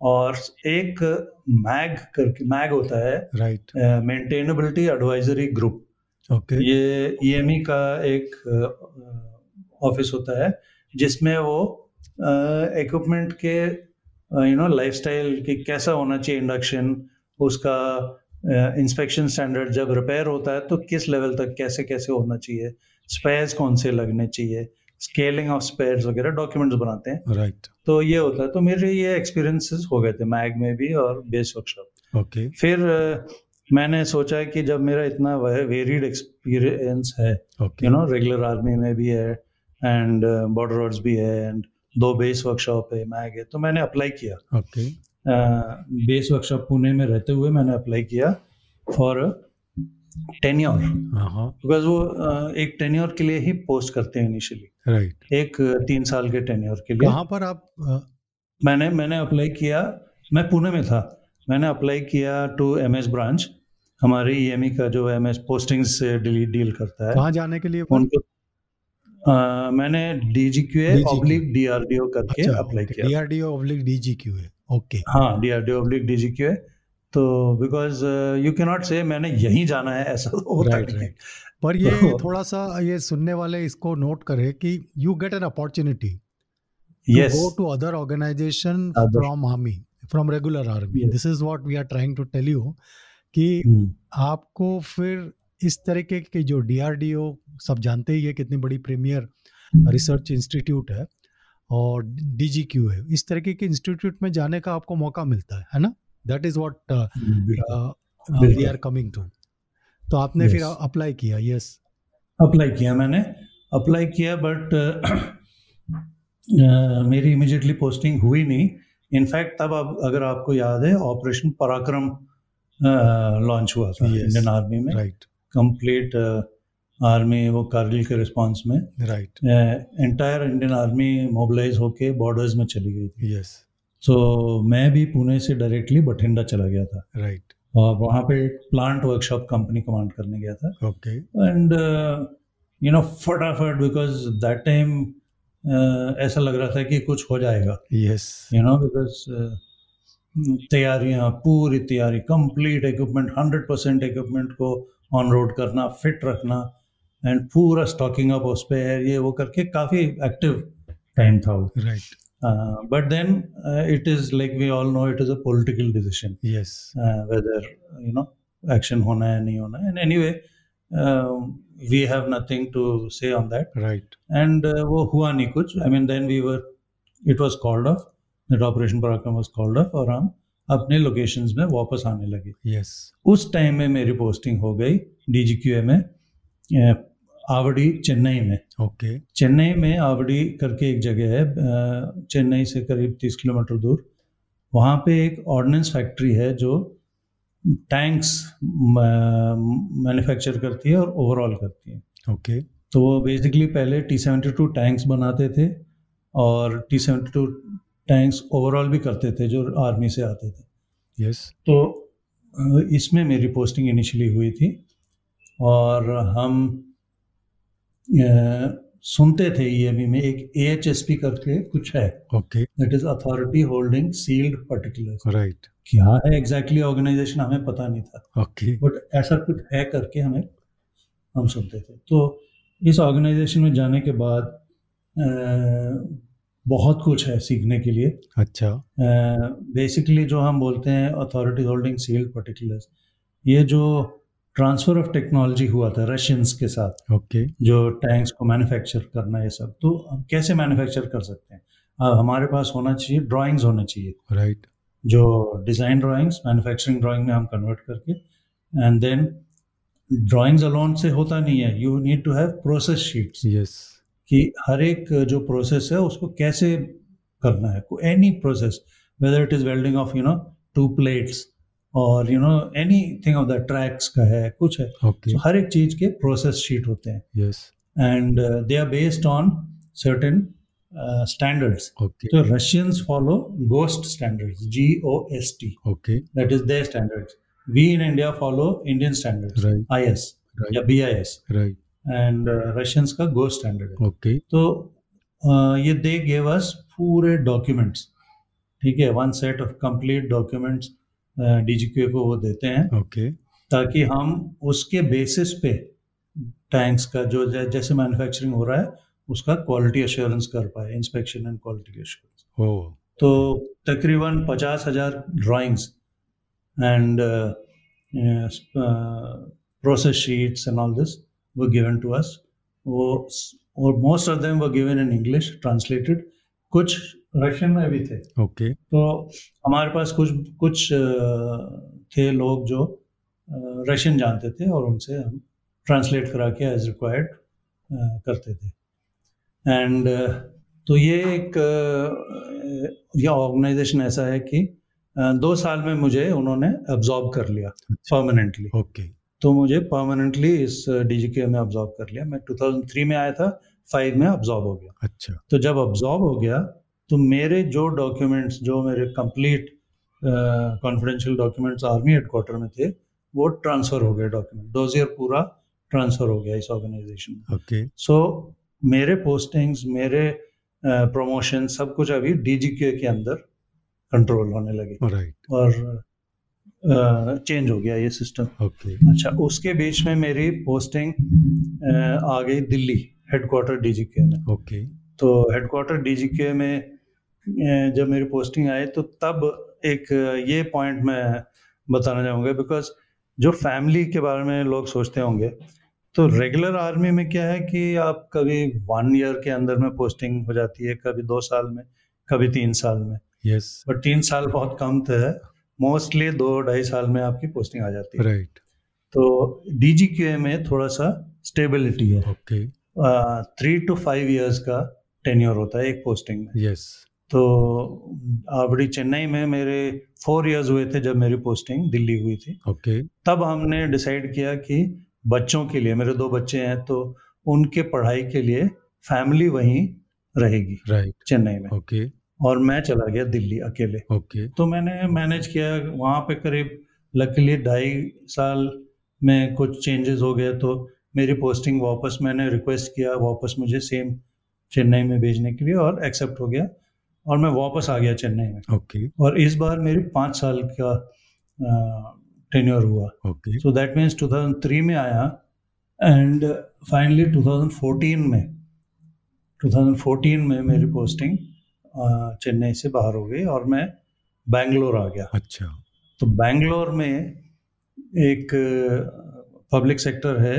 S3: और एक मैग करके मैग होता है
S2: right
S3: maintainability advisory group
S2: okay
S3: ये ईएमई का एक ऑफ़िस होता है जिसमें वो इक्विपमेंट के यू नो लाइफस्टाइल की कैसा होना चाहिए इंडक्शन उसका इंस्पेक्शन uh, स्टैंडर्ड जब रिपेयर होता है तो किस लेवल तक कैसे कैसे होना चाहिए स्पेयर्स कौन से लगने चाहिए स्केलिंग ऑफ़ स्पेयर्स वगैरह डॉक्यूमेंट्स बनाते हैं
S2: राइट right.
S3: तो ये होता है तो मेरे ये एक्सपीरियंसेस हो गए थे मैग में भी और बेस वर्कशॉप
S2: ओके okay.
S3: फिर मैंने सोचा कि जब मेरा इतना वेरिड एक्सपीरियंस है यू नो रेगुलर आर्मी में भी है एंड बॉर्डर रोड्स भी है एंड दो बेस वर्कशॉप है मैग है तो मैंने अप्लाई किया
S2: okay
S3: okay. Base workshop Pune में रहते हुए मैंने अप्लाई किया फॉर टेन्योर
S2: हाँ
S3: बिकॉज़ वो uh, एक टेन्योर के लिए ही पोस्ट करते हैं इनिशियली
S2: राइट
S3: एक uh, तीन साल के टेन्योर के लिए।
S2: कहाँ पर आप
S3: मैंने मैंने अप्लाई किया मैं पुणे में था। मैंने अप्लाई किया टू एम एस ब्रांच हमारे ई का जो एम एस पोस्टिंग से डील करता है।
S2: कहाँ जाने के लिए?
S3: उनको अ, मैंने D G Q A
S2: DGQA
S3: oblique D R D O करके अप्लाई किया।
S2: डीआरडीओ ऑब्लिक डीजीक्यू है ओके
S3: हाँ D R D O oblique D G Q A तो बिकॉज़ यू कैन नॉट से मैंने यहीं जाना है ऐसा तो होता
S2: राइट
S3: नहीं
S2: राइट पर ये
S3: तो-
S2: थोड़ा सा ये सुनने वाले इसको नोट करें कि you get an opportunity
S3: yes
S2: go to other organization
S3: Other-
S2: from army from regular army.
S3: Yes.
S2: this is what we are trying to tell you कि
S3: हम्म,
S2: आपको फिर इस तरीके की जो डीआरडीओ सब जानते ही है कितनी बड़ी प्रीमियर रिसर्च इंस्टीट्यूट है और डीजीक्यू है। इस तरीके के इंस्टीट्यूट में जाने का आपको मौका मिलता है है ना? That is what
S3: we
S2: are coming to तो आपने
S3: yes.
S2: फिर अप्लाई किया यस yes.
S3: अप्लाई किया मैंने। अप्लाई किया बट [clears throat] मेरी इमिजिएटली पोस्टिंग हुई नहीं। इनफैक्ट तब अब अगर आपको याद है ऑपरेशन पराक्रम लॉन्च हुआ था
S2: Yes.
S3: इंडियन आर्मी में। राइट कंप्लीट आर्मी वो कारगिल के रिस्पांस में।
S2: Right
S3: entire Indian army mobilise होके बॉर्डर्स में चली गई थी।
S2: यस
S3: तो मैं भी पुणे से डायरेक्टली बठिंडा चला गया था।
S2: राइट
S3: और वहाँ पे एक प्लांट वर्कशॉप कंपनी कमांड करने गया था।
S2: ओके
S3: एंड यू नो फटाफट बिकॉज़ दैट टाइम ऐसा लग रहा था कि कुछ हो जाएगा।
S2: यस
S3: यू नो बिकॉज़ तैयारियाँ पूरी तैयारी complete equipment hundred percent equipment को ऑन रोड करना फिट रखना एंड पूरा स्टॉकिंग अप उस पर ये वो करके काफ़ी एक्टिव टाइम था वो।
S2: Right
S3: but then it is like we all know it is a political decision
S2: yes
S3: whether you know action होना है नहीं होना है and anyway we have nothing to say on that
S2: right
S3: and वो हुआ नहीं कुछ I mean then we were it was called off that operation Parakram was called off और हम अपने लोकेशंस में वापस आने लगे।
S2: यस
S3: उस टाइम में मेरी पोस्टिंग हो गई डीजीक्यूए में। अ, आवड़ी चेन्नई में।
S2: ओके।
S3: चेन्नई में आवड़ी करके एक जगह है चेन्नई से करीब तीस किलोमीटर दूर। वहाँ पे एक ऑर्डिनेंस फैक्ट्री है जो टैंक्स मैन्युफैक्चर करती है और ओवरऑल करती है।
S2: ओके।
S3: तो वो बेसिकली पहले टी सेवेंटी टू टैंक्स बनाते थे और T seventy two tanks overall भी करते थे जो आर्मी से आते थे।
S2: यस
S3: तो इसमें मेरी पोस्टिंग इनिशियली हुई थी और हम सुनते थे ई में एक ए करके कुछ है।
S2: Okay
S3: that is authority holding sealed particulars
S2: right
S3: क्या है एग्जैक्टली ऑर्गेनाइजेशन हमें पता नहीं था।
S2: Okay okay.
S3: बट ऐसा कुछ है करके हमें हम सुनते थे। तो इस ऑर्गेनाइजेशन में जाने के बाद अ, बहुत कुछ है सीखने के लिए।
S2: अच्छा।
S3: बेसिकली जो हम बोलते हैं अथॉरिटी होल्डिंग सील्ड पर्टिकुलर्स ये जो ट्रांसफ़र ऑफ़ टेक्नोलॉजी हुआ था रशियंस के साथ।
S2: ओके
S3: जो टैंक्स को मैन्युफैक्चर करना ये सब। तो हम कैसे मैन्युफैक्चर कर सकते हैं? अ, हमारे पास होना चाहिए ड्राइंग्स होने चाहिए।
S2: राइट
S3: जो डिज़ाइन ड्राइंग्स मैन्युफैक्चरिंग ड्राइंग में हम कन्वर्ट करके एंड देन ड्राइंग्स अलोन से होता नहीं है। You need to have process sheets
S2: yes
S3: कि हर एक जो प्रोसेस है उसको कैसे करना है? Any process whether it is welding of you know two plates और you know anything of the tracks का है कुछ है।
S2: ओके
S3: तो हर एक चीज़ के प्रोसेस शीट होते हैं।
S2: Yes
S3: and they are based on certain standards
S2: okay
S3: तो Russians follow GOST standards G O S T
S2: okay
S3: that is their standards. We in India follow Indian standards,
S2: Right.
S3: IS या
S2: right
S3: BIS,
S2: right
S3: and uh, Russians का standard है.
S2: Okay
S3: तो uh, ये they gave us पूरे documents ठीक है? One set of complete documents DGQ को वो देते हैं।
S2: ओके।
S3: ताकि हम उसके बेसिस पे टैंक्स का जो जैसे मैन्युफैक्चरिंग हो रहा है उसका क्वालिटी अश्योरेंस कर पाए इंस्पेक्शन एंड क्वालिटी अश्योरेंस तो तकरीबन पचास हज़ार drawings and process sheets and all this वो गिवन टू अस वो और most of them were given in English translated कुछ रशियन में भी थे।
S2: ओके।
S3: तो हमारे पास कुछ कुछ थे लोग जो रशियन जानते थे और उनसे हम ट्रांसलेट करा के एज रिक्वायर्ड करते थे। एंड तो ये एक ये ऑर्गेनाइजेशन ऐसा है कि दो साल में मुझे उन्होंने अब्जॉर्ब कर लिया परमानेंटली
S2: ओके।
S3: तो मुझे परमानेंटली इस डीजीके में अब्जॉर्ब कर लिया। मैं 2003 में आया था फाइव में अब्जॉर्ब हो गया।
S2: अच्छा।
S3: तो जब अब्जॉर्ब हो गया तो मेरे जो डॉक्यूमेंट्स जो मेरे complete confidential documents army headquarter में थे वो ट्रांसफ़र हो गए डॉक्यूमेंट डोजियर पूरा ट्रांसफ़र हो गया इस ऑर्गेनाइजेशन में।
S2: ओके।
S3: सो मेरे पोस्टिंग्स मेरे प्रमोशन uh, सब कुछ अभी डीजीके के अंदर कंट्रोल होने लगे।
S2: राइट
S3: और चेंज uh, हो गया ये सिस्टम
S2: ओके।
S3: अच्छा उसके बीच में मेरी पोस्टिंग uh, आ गई दिल्ली हेडक्वार्टर डीजीके में।
S2: ओके।
S3: तो हेडक्वार्टर डीजीके में जब मेरी पोस्टिंग आई तो तब एक ये पॉइंट मैं बताना चाहूँगा बिकॉज़ जो फैमिली के बारे में लोग सोचते होंगे तो रेगुलर आर्मी में क्या है कि आप कभी वन ईयर के अंदर में पोस्टिंग हो जाती है कभी दो साल में कभी तीन साल में।
S2: यस
S3: बट तीन साल बहुत कम थे मोस्टली दो ढाई साल में आपकी पोस्टिंग आ जाती है।
S2: राइट
S3: तो डीजीक्यूए में थोड़ा सा स्टेबिलिटी है।
S2: Okay
S3: three two five years का टेन्योर होता है एक पोस्टिंग में।
S2: यस
S3: तो आवड़ी चेन्नई में मेरे फोर इयर्स हुए थे जब मेरी पोस्टिंग दिल्ली हुई थी।
S2: ओके
S3: तब हमने डिसाइड किया कि बच्चों के लिए मेरे दो बच्चे हैं तो उनके पढ़ाई के लिए फैमिली वहीं रहेगी
S2: राइट
S3: चेन्नई में।
S2: ओके
S3: और मैं चला गया दिल्ली अकेले।
S2: ओके
S3: तो मैंने मैनेज किया वहाँ पे करीब लकीली ढाई साल में कुछ चेंजेस हो गए तो मेरी पोस्टिंग वापस मैंने रिक्वेस्ट किया वापस मुझे सेम चेन्नई में भेजने के लिए और एक्सेप्ट हो गया। और मैं वापस आ गया चेन्नई में।
S2: ओके। okay.
S3: और इस बार मेरी पाँच साल का टेन्योर हुआ।
S2: ओके।
S3: सो दैट मीन्स 2003 में आया एंड फाइनली 2014 में 2014 में मेरी पोस्टिंग चेन्नई से बाहर हो गई और मैं बैंगलोर आ गया।
S2: अच्छा।
S3: तो बैंगलोर में एक पब्लिक सेक्टर है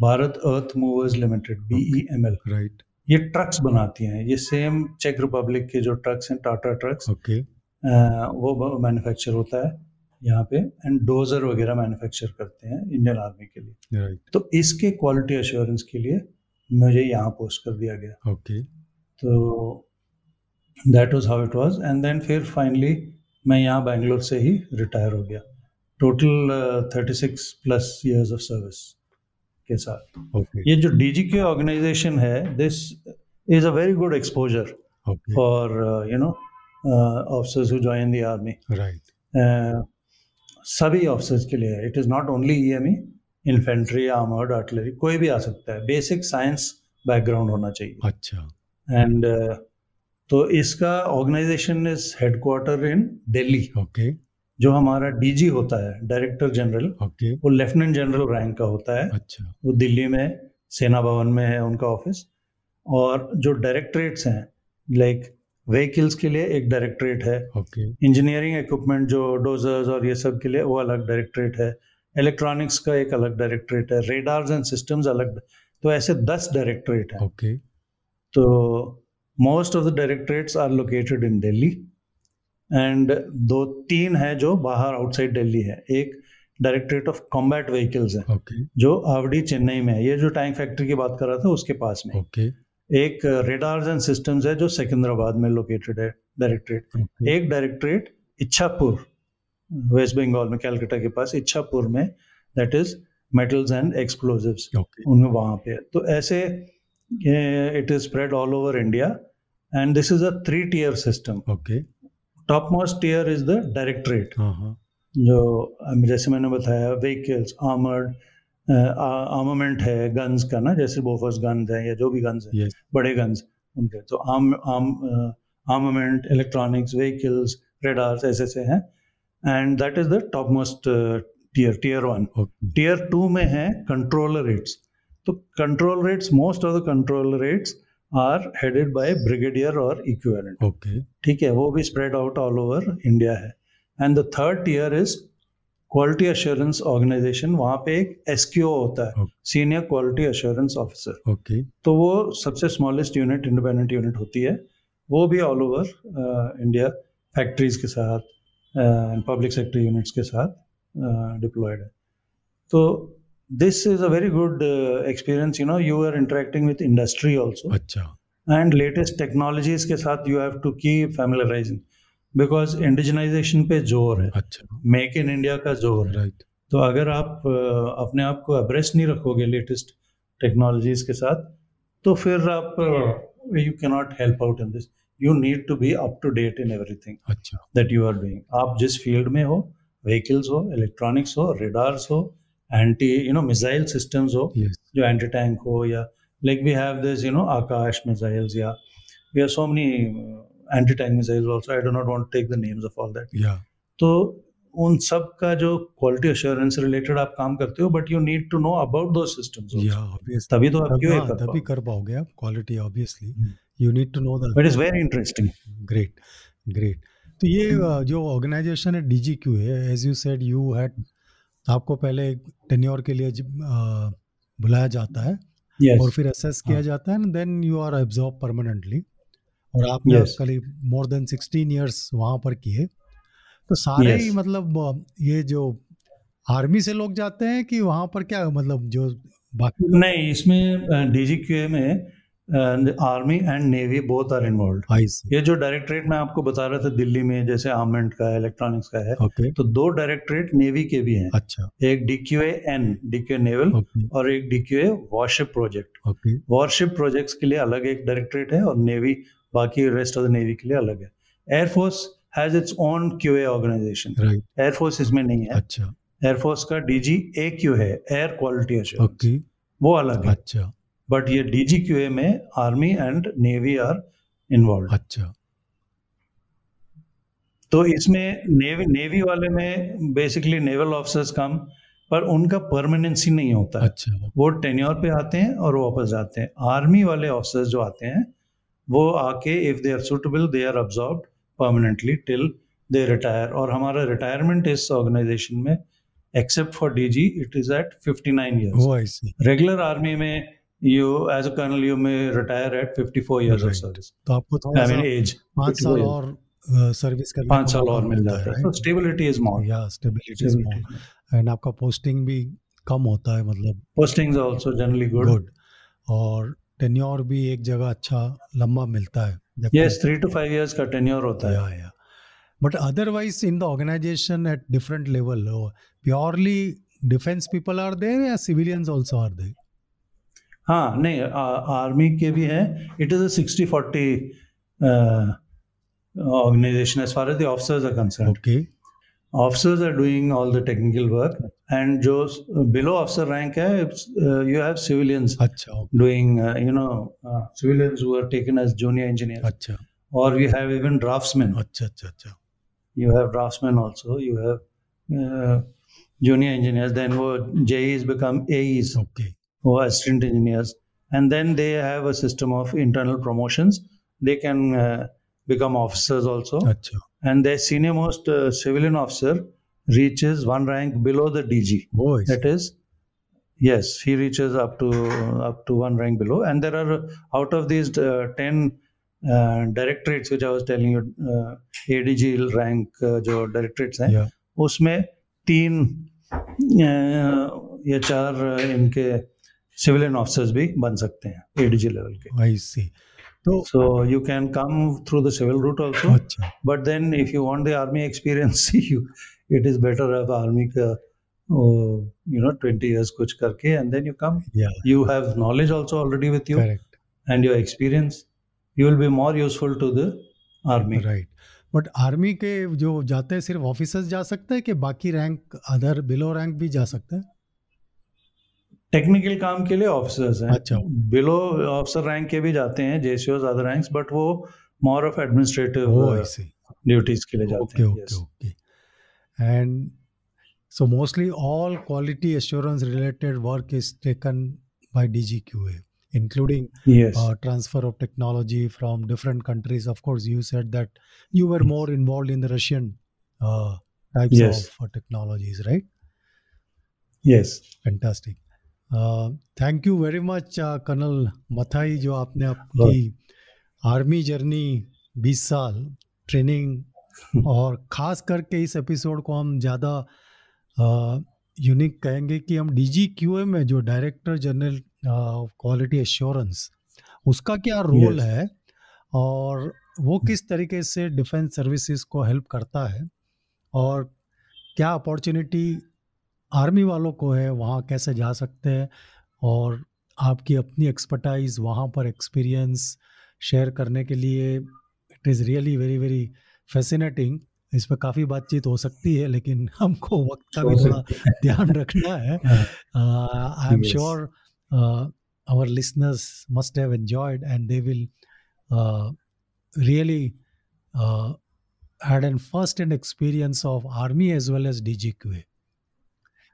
S3: Bharat earth movers limited B E M L
S2: right
S3: ये ट्रक्स बनाती हैं। ये सेम चेक रिपब्लिक के जो ट्रक्स हैं टाटा ट्रक्स
S2: ओके
S3: वो मैन्युफैक्चर होता है यहाँ पे एंड डोजर वगैरह मैन्युफैक्चर करते हैं इंडियन आर्मी के लिए। तो इसके क्वालिटी अश्योरेंस के लिए मुझे यहाँ पोस्ट कर दिया गया।
S2: ओके
S3: तो that was how it was and then फिर फाइनली मैं यहाँ बैंगलोर से ही रिटायर हो गया। Total thirty six plus years of service के साथ।
S2: ओके
S3: ये जो डी के ऑर्गेनाइजेशन है this is a very good
S2: exposure
S3: for you know officers who join the army
S2: right
S3: सभी ऑफिसर्स के लिए it is not only E M E infantry armoured artillery कोई भी आ सकता है। बेसिक साइंस बैकग्राउंड होना चाहिए।
S2: अच्छा।
S3: एंड uh, तो इसका organisation is headquarter in Delhi
S2: okay
S3: जो हमारा डीजी होता है डायरेक्टर जनरल
S2: ओके
S3: वो लेफ्टिनेंट जनरल रैंक का होता है।
S2: अच्छा।
S3: वो दिल्ली में सेना भवन में है उनका ऑफ़िस और जो डायरेक्टरेट्स हैं लाइक व्हीकल्स के लिए एक डायरेक्टरेट है। इंजीनियरिंग इक्विपमेंट जो डोजर्स और ये सब के लिए वो अलग डायरेक्टरेट है। इलेक्ट्रॉनिक्स का एक अलग डायरेक्टरेट है। रेडार्स एंड सिस्टम्स अलग तो ऐसे दस डायरेक्टरेट हैं।
S2: ओके
S3: तो most of the directorates are located in Delhi and दो तीन है जो बाहर आउटसाइड दिल्ली है। एक डायरेक्टरेट ऑफ़ कॉम्बैट व्हीकल्स है
S2: ओके।
S3: जो आवड़ी चेन्नई में है। ये जो टैंक फैक्ट्री की बात कर रहा था उसके पास में
S2: ओके।
S3: एक रेडार्स एंड सिस्टम्स है जो सिकंदराबाद में लोकेटेड है डायरेक्टरेट।
S2: ओके।
S3: एक डायरेक्टरेट इच्छापुर वेस्ट बंगाल में कैलकाटा के पास इच्छापुर में that is metals and explosives
S2: okay.
S3: उनमें वहाँ पे है। तो ऐसे it is spread all over India and this is a three
S2: tier
S3: system okay. Top most tier is
S2: the directorate
S3: जो जैसे मैंने बताया व्हीकल्स आर्मर्ड आर्मामेंट है गन्स का ना जैसे बोफर्स गन्स हैं या जो भी गन्स हैं
S2: यस
S3: बड़े गन्स उनके। तो arm arm armament electronics vehicles radars ऐसे ऐसे हैं। And that is the top most tier tier
S2: one
S3: tier two में है कंट्रोल रेट्स तो controllerates most of the controllerates are headed by brigadier और इक्विवेलेंट
S2: ओके
S3: ठीक है वो भी spread out all over India है। And the third tier is quality assurance organisation वहाँ पे एक एस होता है senior quality assurance officer
S2: okay
S3: तो वो सबसे स्मॉलेस्ट यूनिट इंडिपेंडेंट यूनिट होती है। वो भी ऑल ओवर इंडिया फैक्ट्रीज के साथ पब्लिक सेक्टर यूनिट्स के साथ डिप्लॉयड है। तो this is a very good uh, experience you know you are interacting with industry also.
S2: अच्छा
S3: and latest technologies के साथ you have to keep familiarizing because indigenization पे ज़ोर है
S2: अच्छा
S3: मेक इन इंडिया का ज़ोर है
S2: राइट
S3: तो अगर आप अ, अपने आप को अब्रेस्ट नहीं रखोगे लेटेस्ट टेक्नोलॉजीज़ के साथ तो फिर आप you cannot help out in this you need to be up to date in everything
S2: अच्छा
S3: दैट यू आर डूइंग आप जिस फ़ील्ड में हो व्हीकल्स हो इलेक्ट्रॉनिक्स हो रेडार्स हो anti you know missile systems हो जो एंटी टैंक हो या like we have this you know Akash missiles या we have so many anti tank missiles also I do not want take the names of all that
S2: या
S3: तो उन सब का जो क्वालिटी अश्योरेंस रिलेटेड आप काम करते हो but you need to know about
S2: those systems
S3: तभी तो आप क्यों
S2: तभी कर पाओगे आप quality obviously
S3: hmm.
S2: You need to know the
S3: but is very interesting
S2: great great तो ये जो ऑर्गेनाइजेशन है डी क्यू है as you said you had आपको पहले टेन्योर के लिए बुलाया जाता है yes.
S3: और
S2: फिर असेस किया
S3: हाँ।
S2: जाता है then you are absorb permanently और आपने
S3: Yes.
S2: करीब मोर देन सिक्सटीन ईयर्स वहाँ पर किए तो सारे
S3: Yes.
S2: ही मतलब ये जो आर्मी से लोग जाते हैं कि वहाँ पर क्या मतलब जो बाकी
S3: नहीं इसमें डीजीक्यूए में army and navy both
S2: are involve
S3: ये जो डायरेक्टरेट मैं आपको बता रहा था दिल्ली में जैसे आर्मेंट का है इलेक्ट्रॉनिक्स का है
S2: ओके
S3: तो दो डायरेक्टरेट नेवी के भी हैं।
S2: अच्छा।
S3: एक DQA N DQA naval
S2: okay
S3: और एक DQA warship project
S2: okay
S3: warship projects के लिए अलग एक डायरेक्टरेट है और नेवी बाकी रेस्ट ऑफ़ द नेवी के लिए अलग है। Air force has its own QA
S2: organisation
S3: right air force इसमें नहीं है।
S2: अच्छा।
S3: एयरफोर्स का डीजी ए क्यू है एयर क्वालिटी एश्योरेंस वो अलग है।
S2: अच्छा।
S3: बट ये डीजी क्यूए में army and navy are involve
S2: अच्छा।
S3: तो इसमें नेवी नेवी वाले में बेसिकली नेवल ऑफिसर्स कम पर उनका परमानेंसी नहीं होता।
S2: अच्छा।
S3: वो टेन्योर पे आते हैं और वापस जाते हैं। आर्मी वाले ऑफिसर्स जो आते हैं वो आके if they are suitable they are absorb permanently till they retire और हमारा रिटायरमेंट इस ऑर्गेनाइजेशन में except for DG it is at 59 years
S2: वो ऐसी
S3: रेगुलर आर्मी में you as a colonel you may retire at 54 years of
S2: Right.
S3: Service
S2: तो आपको थोड़ा सा
S3: मीन एज
S2: पाँच
S3: 54
S2: साल और सर्विस करने
S3: पाँच साल और मिल जाता है स्टेबिलिटी इज़ मोर
S2: या स्टेबिलिटी इज़ मोर एंड आपका पोस्टिंग भी कम होता है मतलब
S3: postings also generally good
S2: good और टेन्योर भी एक जगह अच्छा लंबा मिलता है
S3: यस 3 टू 5 इयर्स का टेन्योर होता है।
S2: या या but otherwise in the organisation at different level purely defence people are there या सिविलियंस आल्सो आर देयर
S3: हाँ नहीं आर्मी के भी हैं it is a 60 40 organization as far as the officers are concerned
S2: okay
S3: officers are doing all the technical work and जो below officer rank है uh, you have civilians
S2: अच्छा okay,
S3: doing uh, you know uh, civilians who are taken as junior engineers
S2: अच्छा
S3: or we have even draftsmen
S2: अच्छा अच्छा अच्छा
S3: you have draftsmen also you have uh, junior engineers then wo JEs become AEs
S2: okay
S3: who are assistant engineers and then they have a system of internal promotions they can uh, become officers also
S2: अच्छा
S3: and their senior most uh, civilian officer reaches one rank below the DG
S2: वो ऐसे
S3: that is yes he reaches up to up to one rank below and there are uh, out of these uh, 10 uh, directorates which i was telling you uh, adg rank uh, जो directorates हैं
S2: या
S3: उसमें तीन uh, या चार uh, इनके civilian officers भी बन सकते हैं एडीजी लेवल के।
S2: आई सी तो
S3: so you can come through the civil route also
S2: अच्छा।
S3: But then if you want the army experience you it is better अब आर्मी का यू नो ट्वेंटी इयर्स कुछ करके एंड देन यू कम
S2: या
S3: knowledge also already with you
S2: correct
S3: and your experience you will be more useful to the army.
S2: Right but army के जो जाते हैं सिर्फ़ ऑफिसर्स जा सकते हैं कि बाकी रैंक अदर बिलो रैंक भी जा सकते हैं?
S3: टेक्निकल काम के लिए ऑफिसर्स हैं
S2: अच्छा।
S3: बिलो ऑफिसर रैंक के भी जाते हैं जेसीओज अदर रैंक्स बट वो मोर ऑफ़ एडमिनिस्ट्रेटिव
S2: सी
S3: ड्यूटीज़ के लिए जाते हैं yes.
S2: okay and so mostly all quality assurance related work is taken by dgqa including
S3: yes
S2: uh, transfer of technology from different countries of course you said that you were more involved in the russian uh, types
S3: Yes.
S2: of uh, technologies right
S3: yes
S2: fantastic uh, you very much colonel Mathai जो आपने आपकी army journey 20 साल training और ख़ास करके इस episode को हम ज़्यादा यूनिक कहेंगे कि हम डीजी क्यूए में जो डायरेक्टर जनरल क्वालिटी एश्योरेंस उसका क्या रोल
S3: Yes.
S2: है और वो किस तरीके से डिफेंस सर्विसेज़ को हेल्प करता है और क्या अपॉर्चुनिटी आर्मी वालों को है वहाँ कैसे जा सकते हैं और आपकी अपनी एक्सपर्टाइज वहाँ पर एक्सपीरियंस शेयर करने के लिए it is really very very fascinating इस पर काफ़ी बातचीत हो सकती है लेकिन [laughs] हमको वक्त का भी थोड़ा ध्यान रखना है I
S3: am.
S2: Sure our listeners must have enjoyed and they will uh, really uh, had an first hand experience of army as well as DGQA.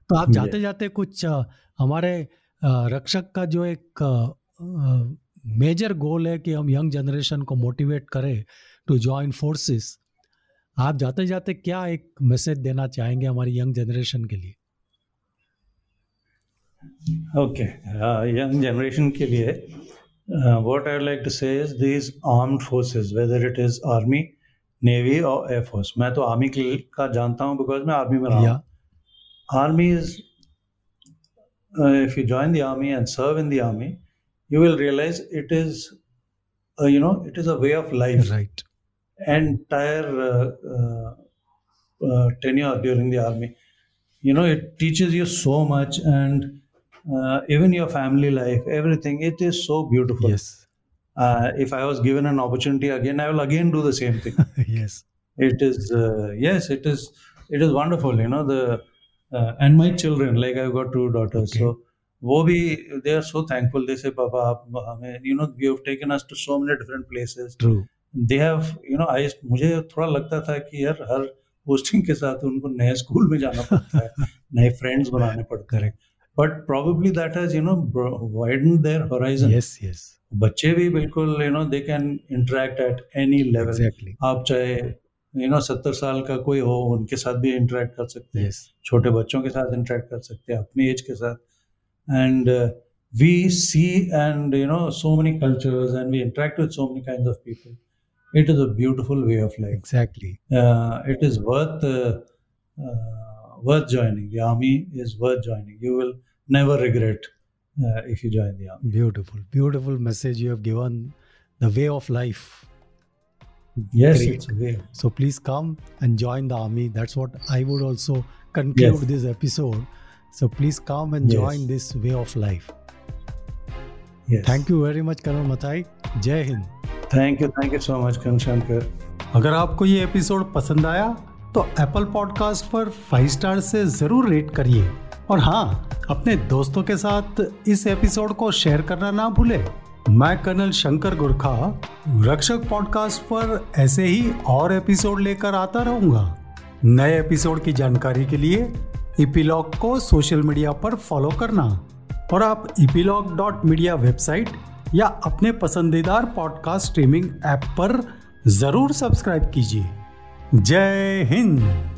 S2: तो आप जाते जाते कुछ हमारे रक्षक का जो एक मेजर गोल है कि हम यंग जनरेशन को मोटिवेट करें टू ज्वाइन फोर्सेस आप जाते जाते क्या एक मैसेज देना चाहेंगे हमारी यंग जनरेशन के लिए?
S3: ओके यंग जनरेशन के लिए what I like to say this armed forces whether it is army navy और एयरफोर्स मैं तो आर्मी का जानता हूँ बिकॉज़ मैं आर्मी में रहा yeah. Army uh, if you join the army and serve in the army, you will realize it is, uh, you know, it is a way of life.
S2: Right.
S3: Entire uh, uh, uh, tenure during the army, you know, it teaches you so much, and even your family life, everything. It is so beautiful. Yes. if I was given an opportunity again, I will again do the same thing. [laughs]
S2: yes.
S3: It is yes, it is it is wonderful. You know the uh, and my children, like I've got two daughters,
S2: Okay.
S3: so वो भी they are so thankful. They say, Papa, आप हमें you know you have taken us to so many different places.
S2: True
S3: They have you know I मुझे थोड़ा लगता था कि यार हर पोस्टिंग के साथ उनको नए स्कूल में जाना पड़ता है [laughs] नए फ्रेंड्स बनाने पड़ते हैं
S2: correct
S3: but probably that has you know widened their horizon
S2: yes yes
S3: बच्चे भी बिल्कुल you know they can interact at any level
S2: exactly
S3: आप चाहे यू नो सत्तर साल का कोई हो उनके साथ भी इंटरेक्ट कर सकते हैं। छोटे बच्चों के साथ इंटरेक्ट कर सकते हैं अपनी एज के साथ। And we see and you know so many cultures and we interact with so many kind of people it is a beautiful way of life
S2: exactly
S3: it is worth worth joining the army is worth joining you will never regret if you join the army
S2: beautiful beautiful message you have given the way of life
S3: yes
S2: Great.
S3: it's way
S2: so please come and join the army that's what i would also conclude
S3: Yes.
S2: this episode so please come and
S3: Yes.
S2: join this way of life
S3: yes
S2: thank you very much karan mathai jai hind
S3: Thank you, thank you so much, Kanshankar.
S2: अगर आपको ये episode पसंद आया तो Apple podcast पर five star से ज़रूर rate करिए और हाँ अपने दोस्तों के साथ इस एपिसोड को शेयर करना ना भूले मैं कर्नल शंकर गुरखा, रक्षक पॉडकास्ट पर ऐसे ही और एपिसोड लेकर आता रहूँगा। नए एपिसोड की जानकारी के लिए इपीलॉग को सोशल मीडिया पर फॉलो करना और आप इपीलॉग डॉट मीडिया वेबसाइट या अपने पसंदीदार पॉडकास्ट स्ट्रीमिंग ऐप पर ज़रूर सब्सक्राइब कीजिए। जय हिंद।